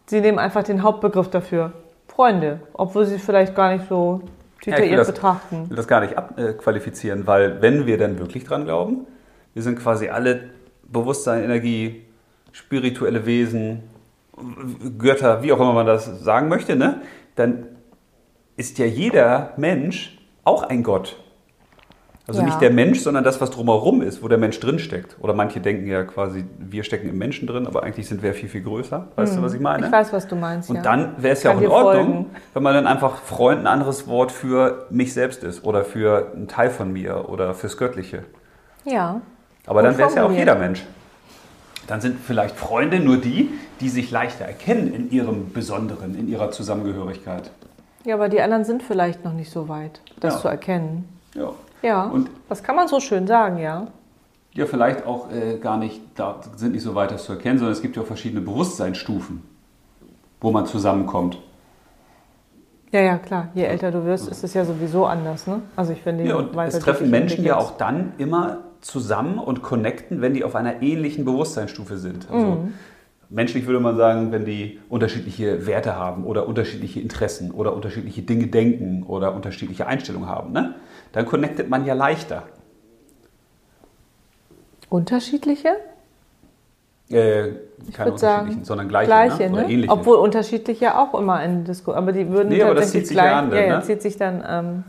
sie nehmen einfach den Hauptbegriff dafür. Freunde, obwohl sie vielleicht gar nicht so detailliert das- betrachten. Ich will das gar nicht abqualifizieren, weil wenn wir dann wirklich dran glauben, wir sind quasi alle Bewusstsein, Energie, spirituelle Wesen, Götter, wie auch immer man das sagen möchte, ne? Dann ist ja jeder Mensch auch ein Gott. Also Ja. nicht der Mensch, sondern das, was drumherum ist, wo der Mensch drinsteckt. Oder manche denken ja quasi, wir stecken im Menschen drin, aber eigentlich sind wir viel, viel größer. Weißt du, was ich meine? Ich weiß, was du meinst. Und ja. dann wäre es ja auch in Ordnung, folgen. wenn man dann einfach Freund ein anderes Wort für mich selbst ist oder für einen Teil von mir oder fürs Göttliche. Ja. Aber Gut dann wäre es ja auch jeder Mensch. Dann sind vielleicht Freunde nur die, die sich leichter erkennen in ihrem Besonderen, in ihrer Zusammengehörigkeit. Ja, aber die anderen sind vielleicht noch nicht so weit, das Ja. zu erkennen. Ja, Ja, Und- das kann man so schön sagen, ja. ja vielleicht auch äh, gar nicht, da sind nicht so weit, das zu erkennen, sondern es gibt ja auch verschiedene Bewusstseinsstufen, wo man zusammenkommt. Ja, ja, klar. Je älter du wirst, ist es ja sowieso anders, ne? Also ich finde, Ja, und es treffen Menschen ja auch dann immer zusammen und connecten, wenn die auf einer ähnlichen Bewusstseinsstufe sind. Also Mhm. menschlich würde man sagen, wenn die unterschiedliche Werte haben oder unterschiedliche Interessen oder unterschiedliche Dinge denken oder unterschiedliche Einstellungen haben, ne? dann connectet man ja leichter. Unterschiedliche? Äh, keine unterschiedlichen, sondern gleiche, Gleiche, ne? oder ne? ähnliche. Obwohl unterschiedlich ja auch immer ein Disco, aber die würden Nee, aber das zieht sich ja gleich, an dann, ja, ja, ne? zieht sich dann, ähm,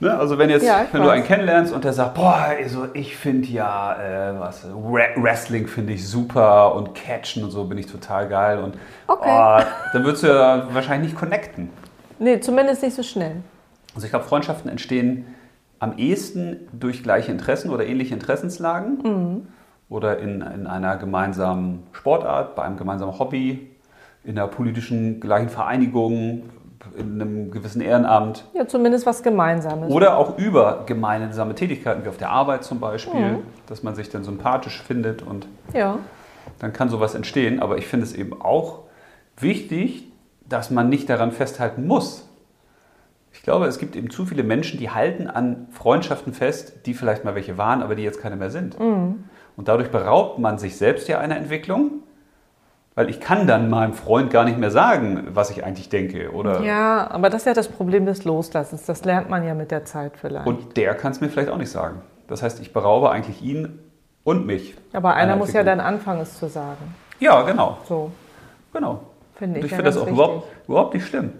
Ne? Also wenn jetzt, Ja, wenn du weiß. einen kennenlernst und der sagt, boah, also ich finde ja, äh, was, Wre- Wrestling finde ich super und Catchen und so bin ich total geil und Okay. oh, dann würdest du ja wahrscheinlich nicht connecten. nee, zumindest nicht so schnell. Also ich glaube, Freundschaften entstehen am ehesten durch gleiche Interessen oder ähnliche Interessenslagen Mhm. oder in, in einer gemeinsamen Sportart, bei einem gemeinsamen Hobby, in einer politischen gleichen Vereinigung, in einem gewissen Ehrenamt. Ja, zumindest was Gemeinsames. Oder auch über gemeinsame Tätigkeiten, wie auf der Arbeit zum Beispiel, Mhm. dass man sich dann sympathisch findet und Ja. dann kann sowas entstehen. Aber ich finde es eben auch wichtig, dass man nicht daran festhalten muss. Ich glaube, es gibt eben zu viele Menschen, die halten an Freundschaften fest, die vielleicht mal welche waren, aber die jetzt keine mehr sind. Mhm. Und dadurch beraubt man sich selbst ja einer Entwicklung, weil ich kann dann meinem Freund gar nicht mehr sagen, was ich eigentlich denke. Oder ja, aber das ist ja das Problem des Loslassens. Das lernt man ja mit der Zeit vielleicht. Und der kann es mir vielleicht auch nicht sagen. Das heißt, ich beraube eigentlich ihn und mich. aber einer muss ja dann anfangen, es zu sagen. Ja, genau. So, genau. finde Und ich. ich ja finde das auch überhaupt, überhaupt nicht schlimm.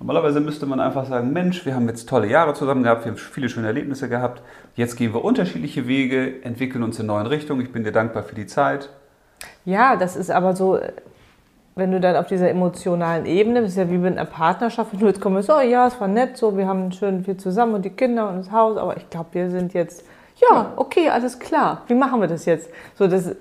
Normalerweise müsste man einfach sagen, Mensch, wir haben jetzt tolle Jahre zusammen gehabt, wir haben viele schöne Erlebnisse gehabt. Jetzt gehen wir unterschiedliche Wege, entwickeln uns in neuen Richtungen. Ich bin dir dankbar für die Zeit. Ja, das ist aber so, wenn du dann auf dieser emotionalen Ebene, das ist ja wie mit einer Partnerschaft, wenn du jetzt kommst, oh ja, es war nett, so, wir haben schön viel zusammen und die Kinder und das Haus, aber ich glaube, wir sind jetzt, ja, okay, alles klar, wie machen wir das jetzt? So, das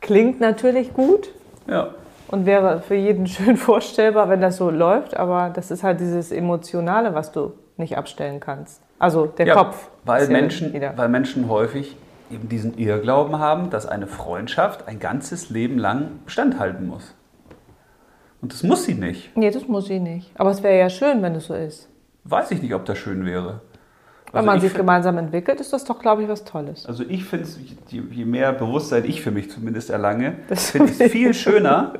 klingt natürlich gut. Ja. Und wäre für jeden schön vorstellbar, wenn das so läuft, aber das ist halt dieses Emotionale, was du nicht abstellen kannst. Also der ja, Kopf. Weil Menschen, weil Menschen häufig eben diesen Irrglauben haben, dass eine Freundschaft ein ganzes Leben lang Bestand halten muss. Und das muss sie nicht. Nee, das muss sie nicht. Aber es wäre ja schön, wenn es so ist. Weiß ich nicht, ob das schön wäre. Wenn also man sich gemeinsam entwickelt, ist das doch, glaube ich, was Tolles. Also ich finde es, je mehr Bewusstsein ich für mich zumindest erlange, finde ich es viel schöner,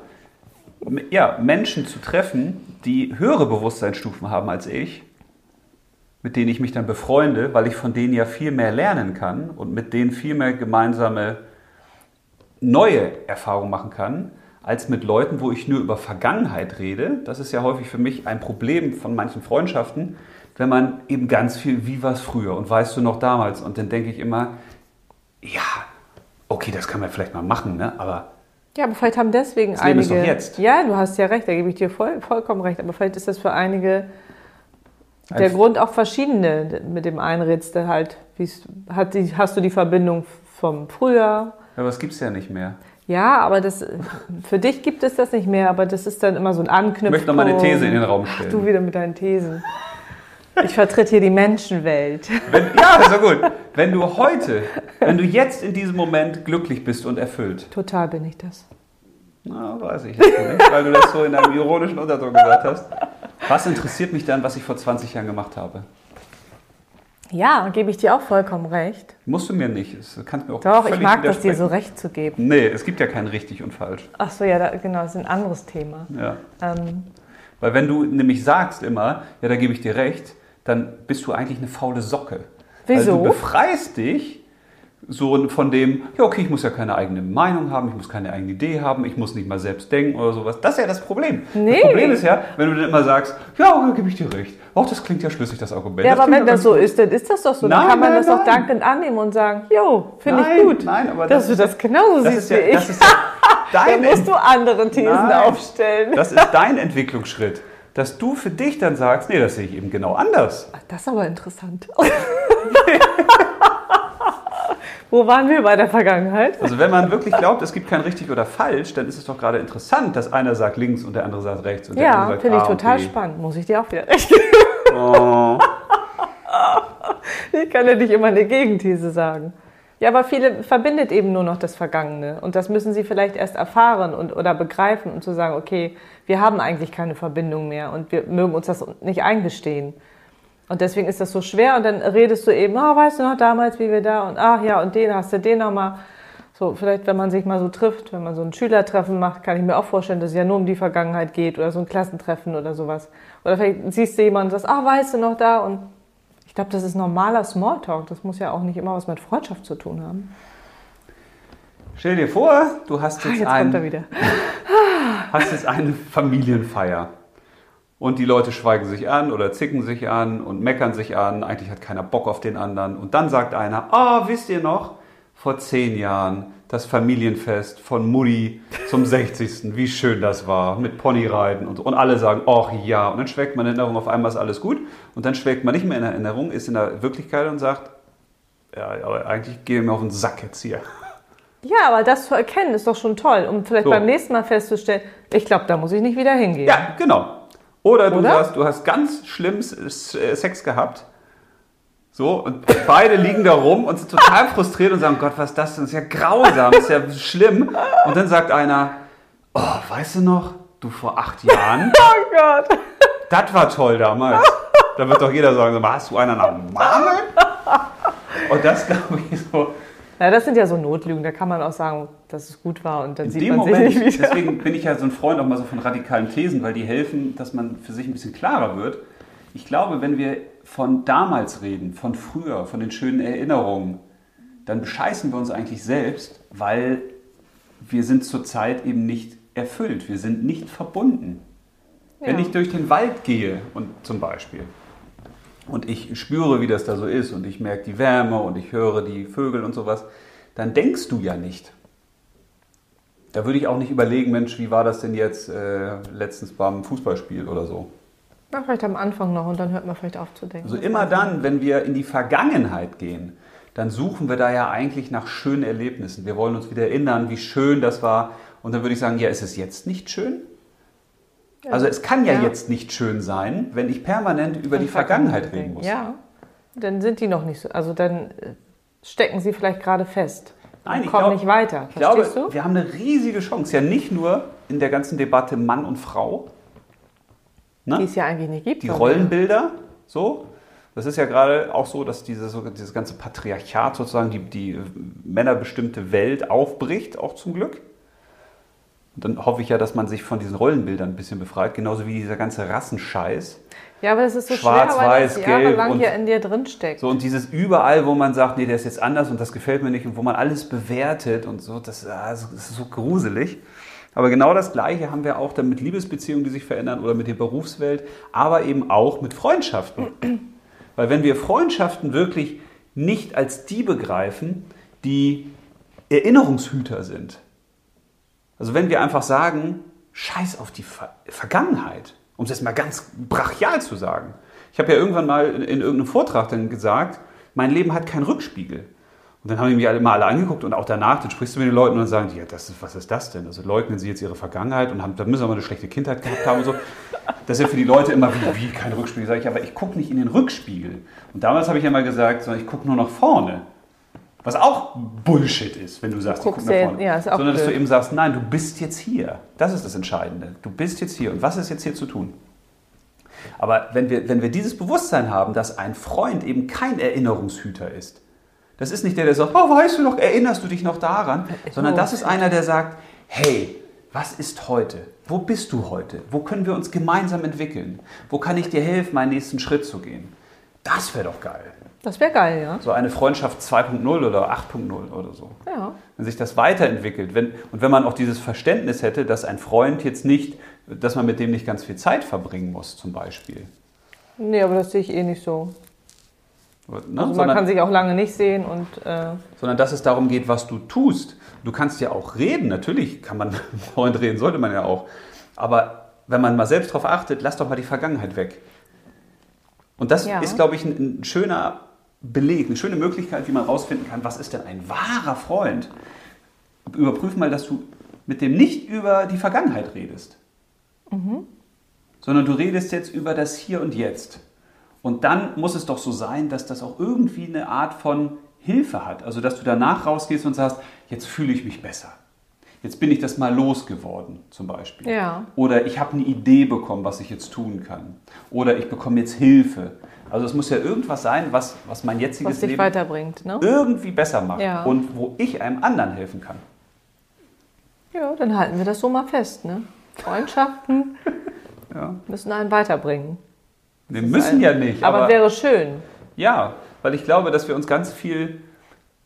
ja, Menschen zu treffen, die höhere Bewusstseinsstufen haben als ich, mit denen ich mich dann befreunde, weil ich von denen ja viel mehr lernen kann und mit denen viel mehr gemeinsame neue Erfahrungen machen kann, als mit Leuten, wo ich nur über Vergangenheit rede. Das ist ja häufig für mich ein Problem von manchen Freundschaften, wenn man eben ganz viel, wie war es früher und weißt du noch damals? Und dann denke ich immer, ja, okay, das kann man vielleicht mal machen, ne? aber ja, aber vielleicht haben deswegen das einige. Leben ist doch jetzt. Ja, du hast ja recht, da gebe ich dir voll, vollkommen recht. Aber vielleicht ist das für einige der Grund auch verschiedene. Mit dem einen redest du halt, hat die, hast du die Verbindung vom Frühjahr. Ja, aber das gibt es ja nicht mehr. Ja, aber das, für dich gibt es das nicht mehr, aber das ist dann immer so ein Anknüpfpunkt. Ich möchte noch mal eine These in den Raum stellen. Ach, du wieder mit deinen Thesen. Ich vertrete hier die Menschenwelt. Wenn, ja, ist gut. Wenn du heute, wenn du jetzt in diesem Moment glücklich bist und erfüllt. Total bin ich das. Na, weiß ich nicht, weil du das so in einem ironischen Unterton gesagt hast. Was interessiert mich dann, was ich vor 20 Jahren gemacht habe? Ja, gebe ich dir auch vollkommen recht. Musst du mir nicht. Das kannst mir auch Doch, ich mag das dir so recht zu geben. Nee, es gibt ja kein richtig und falsch. Ach so, ja, da, genau, das ist ein anderes Thema. Ja. Ähm. Weil wenn du nämlich sagst immer, ja, da gebe ich dir recht, dann bist du eigentlich eine faule Socke. Wieso? Weil du befreist dich so von dem, ja, okay, ich muss ja keine eigene Meinung haben, ich muss keine eigene Idee haben, ich muss nicht mal selbst denken oder sowas. Das ist ja das Problem. Nee. Das Problem ist ja, wenn du dann immer sagst, ja, da gebe ich dir recht. Auch das klingt ja schlüssig, das Argument. Ja, das aber wenn das so gut. ist, dann ist das doch so. Nein, dann kann man nein, das nein. auch dankend annehmen und sagen, jo, finde ich gut. Nein, aber dass das du das genauso das siehst ja, wie ich. Das ist ja dein dann musst du andere Thesen aufstellen. Das ist dein Entwicklungsschritt. Dass du für dich dann sagst, nee, das sehe ich eben genau anders. Das ist aber interessant. Wo waren wir bei der Vergangenheit? Also wenn man wirklich glaubt, es gibt kein richtig oder falsch, dann ist es doch gerade interessant, dass einer sagt links und der andere sagt rechts. Und der ja, andere sagt, finde ich total spannend. Muss ich dir auch wieder recht geben. Oh. Ich kann ja nicht immer eine Gegenthese sagen. Ja, aber viele verbindet eben nur noch das Vergangene. Und das müssen sie vielleicht erst erfahren und, oder begreifen und zu sagen, okay, wir haben eigentlich keine Verbindung mehr und wir mögen uns das nicht eingestehen. Und deswegen ist das so schwer und dann redest du eben, ah, oh, weißt du noch damals, wie wir da und ach ja, und den hast du den nochmal. So, vielleicht, wenn man sich mal so trifft, wenn man so ein Schülertreffen macht, kann ich mir auch vorstellen, dass es ja nur um die Vergangenheit geht oder so ein Klassentreffen oder sowas. Oder vielleicht siehst du jemanden und sagst, ah, weißt du noch da? Und ich glaube, das ist normaler Smalltalk. Das muss ja auch nicht immer was mit Freundschaft zu tun haben. Stell dir vor, du hast Ah, jetzt, jetzt ein, kommt er wieder. hast jetzt eine Familienfeier. Und die Leute schweigen sich an oder zicken sich an und meckern sich an. Eigentlich hat keiner Bock auf den anderen. Und dann sagt einer, ah, wisst ihr noch, vor zehn Jahren das Familienfest von Mutti zum 60. Wie schön das war, mit Ponyreiten und so. Und alle sagen, ach ja. Und dann schwelgt man in Erinnerung, auf einmal ist alles gut. Und dann schwelgt man nicht mehr in Erinnerung, ist in der Wirklichkeit und sagt, ja, aber eigentlich gehe mir auf den Sack jetzt hier. Ja, aber das zu erkennen ist doch schon toll, um vielleicht So. beim nächsten Mal festzustellen, ich glaube, da muss ich nicht wieder hingehen. Ja, genau. Oder du Oder? sagst, du hast ganz schlimm äh, Sex gehabt. So, und beide liegen da rum und sind total frustriert und sagen, Gott, was ist das denn? Das ist ja grausam, das ist ja schlimm. Und dann sagt einer, oh, weißt du noch, du vor acht Jahren, Oh Gott. das war toll damals. Da wird doch jeder sagen, hast du einer nach Marmel? Und das glaube ich so. Ja, das sind ja so Notlügen, da kann man auch sagen, dass es gut war und dann In sieht man Moment, sich nicht wieder. deswegen bin ich ja so ein Freund auch mal so von radikalen Thesen, weil die helfen, dass man für sich ein bisschen klarer wird. Ich glaube, wenn wir von damals reden, von früher, von den schönen Erinnerungen, dann bescheißen wir uns eigentlich selbst, weil wir sind zurzeit eben nicht erfüllt, wir sind nicht verbunden. Wenn Ja. ich durch den Wald gehe und zum Beispiel und ich spüre, wie das da so ist und ich merke die Wärme und ich höre die Vögel und sowas, dann denkst du ja nicht. Da würde ich auch nicht überlegen, Mensch, wie war das denn jetzt äh, letztens beim Fußballspiel oder so. Na, vielleicht am Anfang noch und dann hört man vielleicht auf zu denken. Also immer dann, wenn wir in die Vergangenheit gehen, dann suchen wir da ja eigentlich nach schönen Erlebnissen. Wir wollen uns wieder erinnern, wie schön das war. Und dann würde ich sagen, ja, ist es jetzt nicht schön? Also es kann ja, Ja. jetzt nicht schön sein, wenn ich permanent über die Vergangenheit reden muss. Ja, dann sind die noch nicht so. Also dann äh, stecken sie vielleicht gerade fest. Nein, und ich kommen glaub- nicht weiter. Ich glaube, Verstehst du? wir haben eine riesige Chance. Ja, nicht nur in der ganzen Debatte Mann und Frau. Ne? Die es ja eigentlich nicht gibt. die. Rollenbilder, so. Das ist ja gerade auch so, dass diese, so- dieses ganze Patriarchat sozusagen die, die männerbestimmte Welt aufbricht, auch zum Glück. Und dann hoffe ich ja, dass man sich von diesen Rollenbildern ein bisschen befreit, genauso wie dieser ganze Rassenscheiß. Ja, aber das ist so Schwarz, schwer, weil das weiß, gelb jahrelang und- ja in dir drinsteckt. So, und dieses überall, wo man sagt, nee, der ist jetzt anders und das gefällt mir nicht und wo man alles bewertet und so, das, ah, das ist so gruselig. Aber genau das Gleiche haben wir auch dann mit Liebesbeziehungen, die sich verändern oder mit der Berufswelt, aber eben auch mit Freundschaften. Weil wenn wir Freundschaften wirklich nicht als die begreifen, die Erinnerungshüter sind. Also wenn wir einfach sagen, scheiß auf die Ver Vergangenheit, um es jetzt mal ganz brachial zu sagen. Ich habe ja irgendwann mal in, in irgendeinem Vortrag dann gesagt, mein Leben hat keinen Rückspiegel. Und dann haben die mich alle mal alle angeguckt und auch danach, dann sprichst du mit den Leuten und dann sagen die, ja, das ist, was ist das denn? Also leugnen sie jetzt ihre Vergangenheit und haben, dann müssen sie aber eine schlechte Kindheit gehabt haben und so. Das ist ja für die Leute immer wie, wie kein Rückspiegel. Sag ich, aber ich gucke nicht in den Rückspiegel. Und damals habe ich ja mal gesagt, sondern ich gucke nur nach vorne. Was auch Bullshit ist, wenn du sagst, ich Guckst guck nach vorne. ja, Sondern dass du blöd. eben sagst, nein, du bist jetzt hier. Das ist das Entscheidende. Du bist jetzt hier. Und was ist jetzt hier zu tun? Aber wenn wir, wenn wir dieses Bewusstsein haben, dass ein Freund eben kein Erinnerungshüter ist, das ist nicht der, der sagt, oh, weißt du noch, erinnerst du dich noch daran, sondern das ist einer, der sagt, hey, was ist heute? Wo bist du heute? Wo können wir uns gemeinsam entwickeln? Wo kann ich dir helfen, meinen nächsten Schritt zu gehen? Das wäre doch geil. Das wäre geil, ja. So eine Freundschaft 2.0 oder 8.0 oder so. Ja. Wenn sich das weiterentwickelt. Wenn, und wenn man auch dieses Verständnis hätte, dass ein Freund jetzt nicht, dass man mit dem nicht ganz viel Zeit verbringen muss, zum Beispiel. Nee, aber das sehe ich eh nicht so. Ne? Also man sondern, kann sich auch lange nicht sehen und äh, sondern dass es darum geht, was du tust. Du kannst ja auch reden, natürlich kann man mit einem Freund reden, sollte man ja auch. Aber wenn man mal selbst darauf achtet, lass doch mal die Vergangenheit weg. Und das Ja. ist, glaube ich, ein, ein schöner Beleg, eine schöne Möglichkeit, wie man herausfinden kann, was ist denn ein wahrer Freund. Überprüf mal, dass du mit dem nicht über die Vergangenheit redest, sondern du redest jetzt über das Hier und Jetzt. Und dann muss es doch so sein, dass das auch irgendwie eine Art von Hilfe hat. Also, dass du danach rausgehst und sagst, jetzt fühle ich mich besser. Jetzt bin ich das mal losgeworden, zum Beispiel. Ja. Oder ich habe eine Idee bekommen, was ich jetzt tun kann. Oder ich bekomme jetzt Hilfe. Also es muss ja irgendwas sein, was, was mein jetziges was Leben weiterbringt. Ne? irgendwie besser macht. Ja. Und wo ich einem anderen helfen kann. Ja, dann halten wir das so mal fest. Ne? Freundschaften Ja. müssen einen weiterbringen. Wir müssen ja nicht. Aber, Aber, wäre schön. ja, weil ich glaube, dass wir uns ganz viel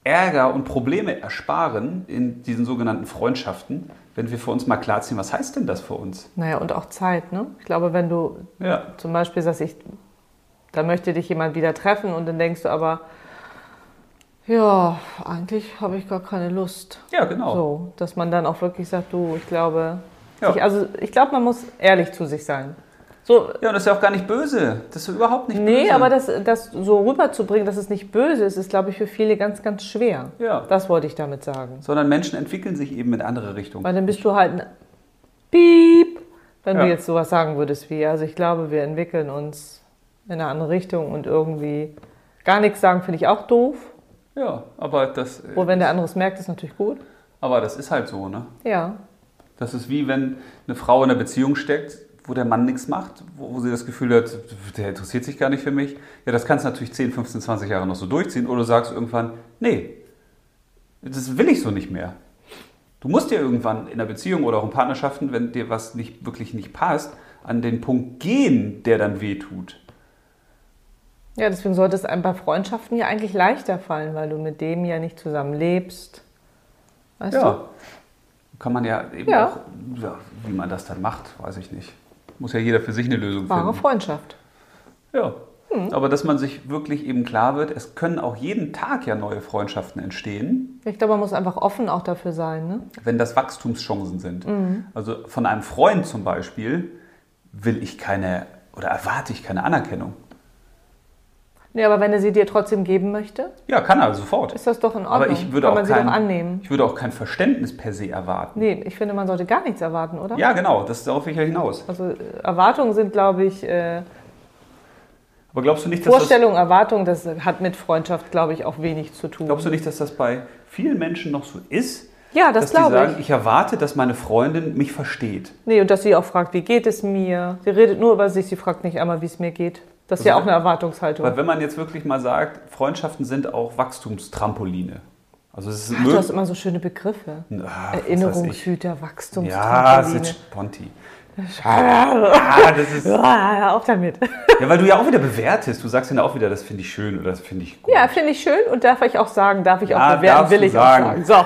Ärger und Probleme ersparen in diesen sogenannten Freundschaften, wenn wir für uns mal klarziehen, was heißt denn das für uns? Naja, und auch Zeit. Ne? Ich glaube, wenn du Ja. zum Beispiel sagst, ich, da möchte dich jemand wieder treffen und dann denkst du aber, ja, eigentlich habe ich gar keine Lust. Ja, genau. So, dass man dann auch wirklich sagt, du, ich glaube, Ja. ich, also ich glaube, man muss ehrlich zu sich sein. So, Ja, und das ist ja auch gar nicht böse. Das ist überhaupt nicht nee, böse. aber das, das so rüberzubringen, dass es nicht böse ist, ist, glaube ich, für viele ganz, ganz schwer. Ja. Das wollte ich damit sagen. Sondern Menschen entwickeln sich eben in andere Richtungen. Weil dann bist du halt ein Piep, wenn Ja. du jetzt sowas sagen würdest wie, also ich glaube, wir entwickeln uns in eine andere Richtung und irgendwie gar nichts sagen, finde ich auch doof. Ja, aber das, Wo wenn der andere es merkt, ist natürlich gut. aber das ist halt so, ne? Ja. Das ist wie wenn eine Frau in einer Beziehung steckt, wo der Mann nichts macht, wo, sie das Gefühl hat, der interessiert sich gar nicht für mich. Ja, das kannst du natürlich 10, 15, 20 Jahre noch so durchziehen. Oder du sagst irgendwann, nee, das will ich so nicht mehr. Du musst dir irgendwann in einer Beziehung oder auch in Partnerschaften, wenn dir was nicht wirklich nicht passt, an den Punkt gehen, der dann wehtut. Ja, deswegen sollte es einem bei Freundschaften ja eigentlich leichter fallen, weil du mit dem ja nicht zusammen lebst. Weißt Ja. Kann man ja eben Ja. auch, ja, wie man das dann macht, weiß ich nicht. Muss ja jeder für sich eine Lösung Wahre finden. Freundschaft. Ja. Hm. Aber dass man sich wirklich eben klar wird, es können auch jeden Tag ja neue Freundschaften entstehen, Ich glaube, man muss einfach offen auch dafür sein. Ne? wenn das Wachstumschancen sind. Mhm. Also von einem Freund zum Beispiel will ich keine oder erwarte ich keine Anerkennung. Nee, aber wenn er sie dir trotzdem geben möchte, Ja, kann er sofort. ist das doch in Ordnung. Aber ich würde Kann auch man sie kein, doch annehmen. ich würde auch kein Verständnis per se erwarten. Nee, ich finde, man sollte gar nichts erwarten, oder? Ja, genau, das darauf will ich ja hinaus. Also äh, Erwartungen sind, glaube ich, äh, Aber glaubst du nicht, dass das, Vorstellung, Erwartung, das hat mit Freundschaft, glaube ich, auch wenig zu tun. glaubst du nicht, dass das bei vielen Menschen noch so ist, ja, das dass die glaube sagen, ich. ich erwarte, dass meine Freundin mich versteht? Nee, und dass sie auch fragt, wie geht es mir? Sie redet nur über sich, sie fragt nicht einmal, wie es mir geht. Das ist Also ja auch eine Erwartungshaltung. Weil wenn man jetzt wirklich mal sagt, Freundschaften sind auch Wachstumstrampoline. Also es ist Ach, du hast immer so schöne Begriffe. Ah. Erinnerungshüter, Ja, Wachstumstrampoline. sitzt Ponti. Ah, das ist, Ja, hör auf damit. ja, weil du ja auch wieder bewertest. Du sagst ja auch wieder, das finde ich schön oder das finde ich gut. Ja, finde ich schön und darf ich auch sagen, darf ich Ja, auch bewerten, will ich sagen. auch sagen. So,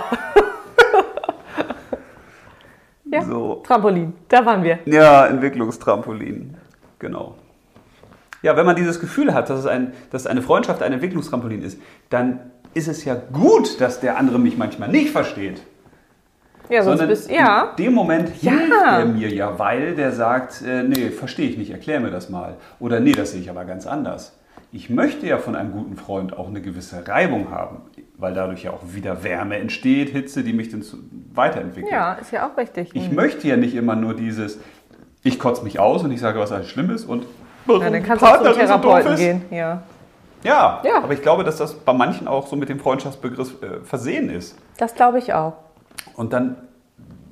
ja. So. Trampolin, da waren wir. Ja, Entwicklungstrampolin. Genau. Ja, wenn man dieses Gefühl hat, dass, es ein, dass eine Freundschaft ein Entwicklungstrampolin ist, dann ist es ja gut, dass der andere mich manchmal nicht versteht. Ja, sonst Sondern bist ja. in dem Moment Ja. hilft er mir ja, weil der sagt, äh, nee, verstehe ich nicht, erklär mir das mal. Oder nee, das sehe ich aber ganz anders. Ich möchte ja von einem guten Freund auch eine gewisse Reibung haben, weil dadurch ja auch wieder Wärme entsteht, Hitze, die mich dann weiterentwickelt. Ja, ist ja auch richtig. Ich Mhm. möchte ja nicht immer nur dieses, ich kotze mich aus und ich sage, was alles schlimm ist und warum ja, dann kannst du zum so Therapeuten ist. gehen. Ja. Ja, Ja. aber ich glaube, dass das bei manchen auch so mit dem Freundschaftsbegriff äh, versehen ist. Das glaube ich auch. Und dann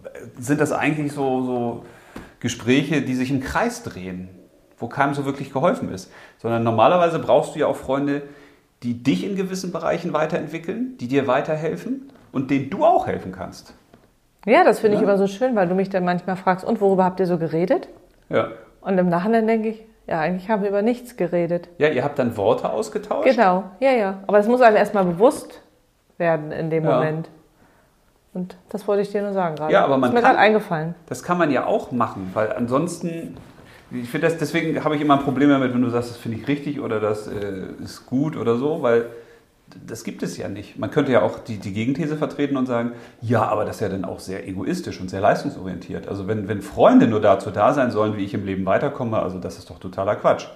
äh, sind das eigentlich so, so Gespräche, die sich im Kreis drehen, wo keinem so wirklich geholfen ist. Sondern normalerweise brauchst du ja auch Freunde, die dich in gewissen Bereichen weiterentwickeln, die dir weiterhelfen und denen du auch helfen kannst. Ja, das finde ich Ja. immer so schön, weil du mich dann manchmal fragst, und worüber habt ihr so geredet? Ja. Und im Nachhinein denke ich, ja, eigentlich haben wir über nichts geredet. Ja, ihr habt dann Worte ausgetauscht. Genau, ja, ja. Aber das muss einem erstmal bewusst werden in dem Ja. Moment. Und das wollte ich dir nur sagen gerade. Ja, aber man ist mir gerade eingefallen. Das kann man ja auch machen, weil ansonsten, ich finde das, deswegen habe ich immer ein Problem damit, wenn du sagst, das finde ich richtig oder das äh, ist gut oder so, weil das gibt es ja nicht. Man könnte ja auch die, die Gegenthese vertreten und sagen, ja, aber das ist ja dann auch sehr egoistisch und sehr leistungsorientiert. Also wenn, wenn Freunde nur dazu da sein sollen, wie ich im Leben weiterkomme, also das ist doch totaler Quatsch.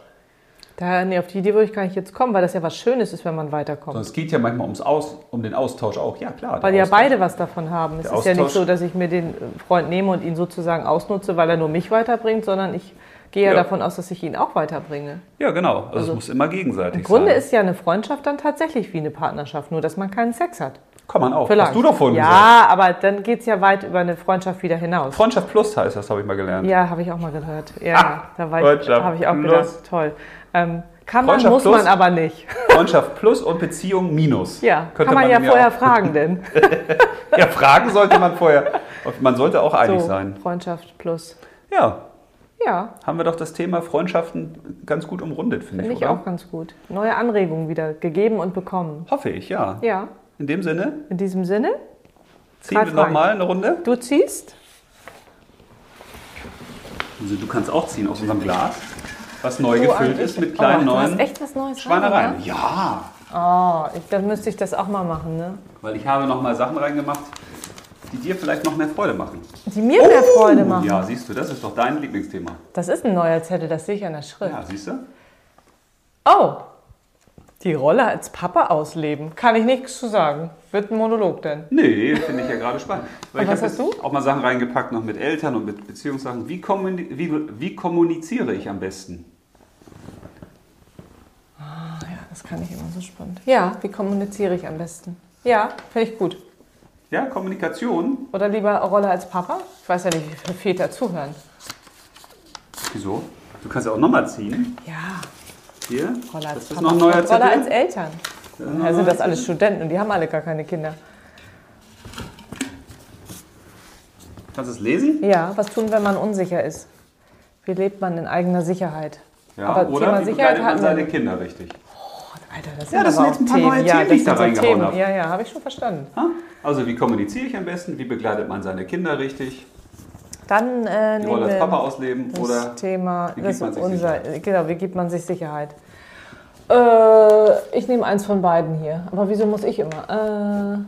Da, nee, auf die Idee würde ich gar nicht jetzt kommen, weil das ja was Schönes ist, wenn man weiterkommt. Sondern es geht ja manchmal ums Aus, um den Austausch auch. Ja, klar. Weil ja Austausch. beide was davon haben. Es Der ist ja nicht Austausch- so, dass ich mir den Freund nehme und ihn sozusagen ausnutze, weil er nur mich weiterbringt, sondern ich gehe ja, Ja. davon aus, dass ich ihn auch weiterbringe. Ja, genau. Also, Also es muss immer gegenseitig Im Grunde sein. ist ja eine Freundschaft dann tatsächlich wie eine Partnerschaft, nur dass man keinen Sex hat. Kann man auch. Vielleicht. Hast du doch vorhin gesagt. Ja, aber dann geht es ja weit über eine Freundschaft wieder hinaus. Freundschaft Plus heißt das, habe ich mal gelernt. Ja, habe ich auch mal gehört. Ja, Ah, da war ich, Freundschaft habe ich auch plus. gedacht, toll. Ähm, kann man, muss plus? man aber nicht. Freundschaft Plus und Beziehung Minus. Ja, Könnte kann man, ja mir vorher auch- fragen, denn. Ja, fragen sollte man vorher. Man sollte auch einig So, sein. Freundschaft plus. Ja, Ja, haben wir doch das Thema Freundschaften ganz gut umrundet, finde finde ich, ich oder? auch ganz gut. Neue Anregungen wieder gegeben und bekommen. Hoffe ich, ja. Ja, In dem Sinne, in diesem Sinne, ziehen wir nochmal eine Runde. du ziehst. Also du kannst auch ziehen aus unserem Glas, was neu So gefüllt ist mit Oh, kleinen hast neuen echt was Neues Schweinereien. rein, Ja, ja? Oh, ich, dann müsste ich das auch mal machen, ne? weil ich habe nochmal Sachen reingemacht, die dir vielleicht noch mehr Freude machen. Die mir mehr Freude machen. Oh, Ja, siehst du, das ist doch dein Lieblingsthema. Das ist ein neuer Zettel, das sehe ich an der Schrift. Ja, siehst du? Oh, die Rolle als Papa ausleben. Kann ich nichts zu sagen. Wird ein Monolog denn? Nee, finde ich ja gerade spannend. Weil was hast jetzt auch mal Sachen reingepackt, noch mit Eltern und mit Beziehungssachen. Wie, kommuni wie, wie kommuniziere ich am besten? Ah, ja, das kann ich immer so spannend. Ja, wie kommuniziere ich am besten? Ja, finde ich gut. Ja, Kommunikation. Oder lieber Rolle als Papa? Ich weiß ja nicht, wie viele Väter zuhören. Wieso? Du kannst ja auch nochmal ziehen. Ja, Hier. Rolle als das ist Papa. noch ein neuer Zettel. Rolle als Eltern. Ja, sind das alles Studenten und die haben alle gar keine Kinder. Kannst du es lesen? Ja, was tun, wenn man unsicher ist? Wie lebt man in eigener Sicherheit? Ja, Aber oder Thema wie Sicherheit begleitet man seine. Kinder richtig? Alter, das Ja, sind das aber sind jetzt ein paar neue Themen. Ja, Themen, die ich das da reingehauen habe. Ja, ja, habe ich schon verstanden. Ha? Also wie kommuniziere ich am besten? Wie begleitet man seine Kinder richtig? Dann äh, Die nehmen Rolle als wir Papa ausleben das oder Thema, wie das gibt man ist sich unser, genau, wie gibt man sich Sicherheit? Äh, ich nehme eins von beiden hier. Aber wieso muss ich immer?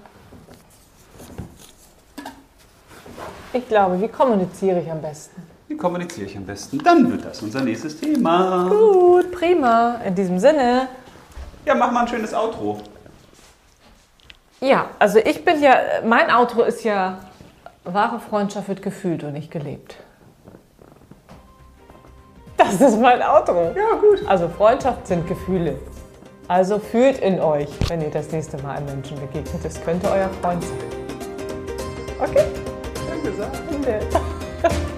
Äh, ich glaube, wie kommuniziere ich am besten? wie kommuniziere ich am besten? Dann wird das unser nächstes Thema. Gut, prima. In diesem Sinne. Ja, mach mal ein schönes Outro. Ja, also ich bin ja, mein Outro ist ja, wahre Freundschaft wird gefühlt und nicht gelebt. Das ist mein Outro. Ja, gut. Also Freundschaft sind Gefühle. Also fühlt in euch, wenn ihr das nächste Mal einem Menschen begegnet. Es könnte euer Freund sein. Okay? Schön gesagt.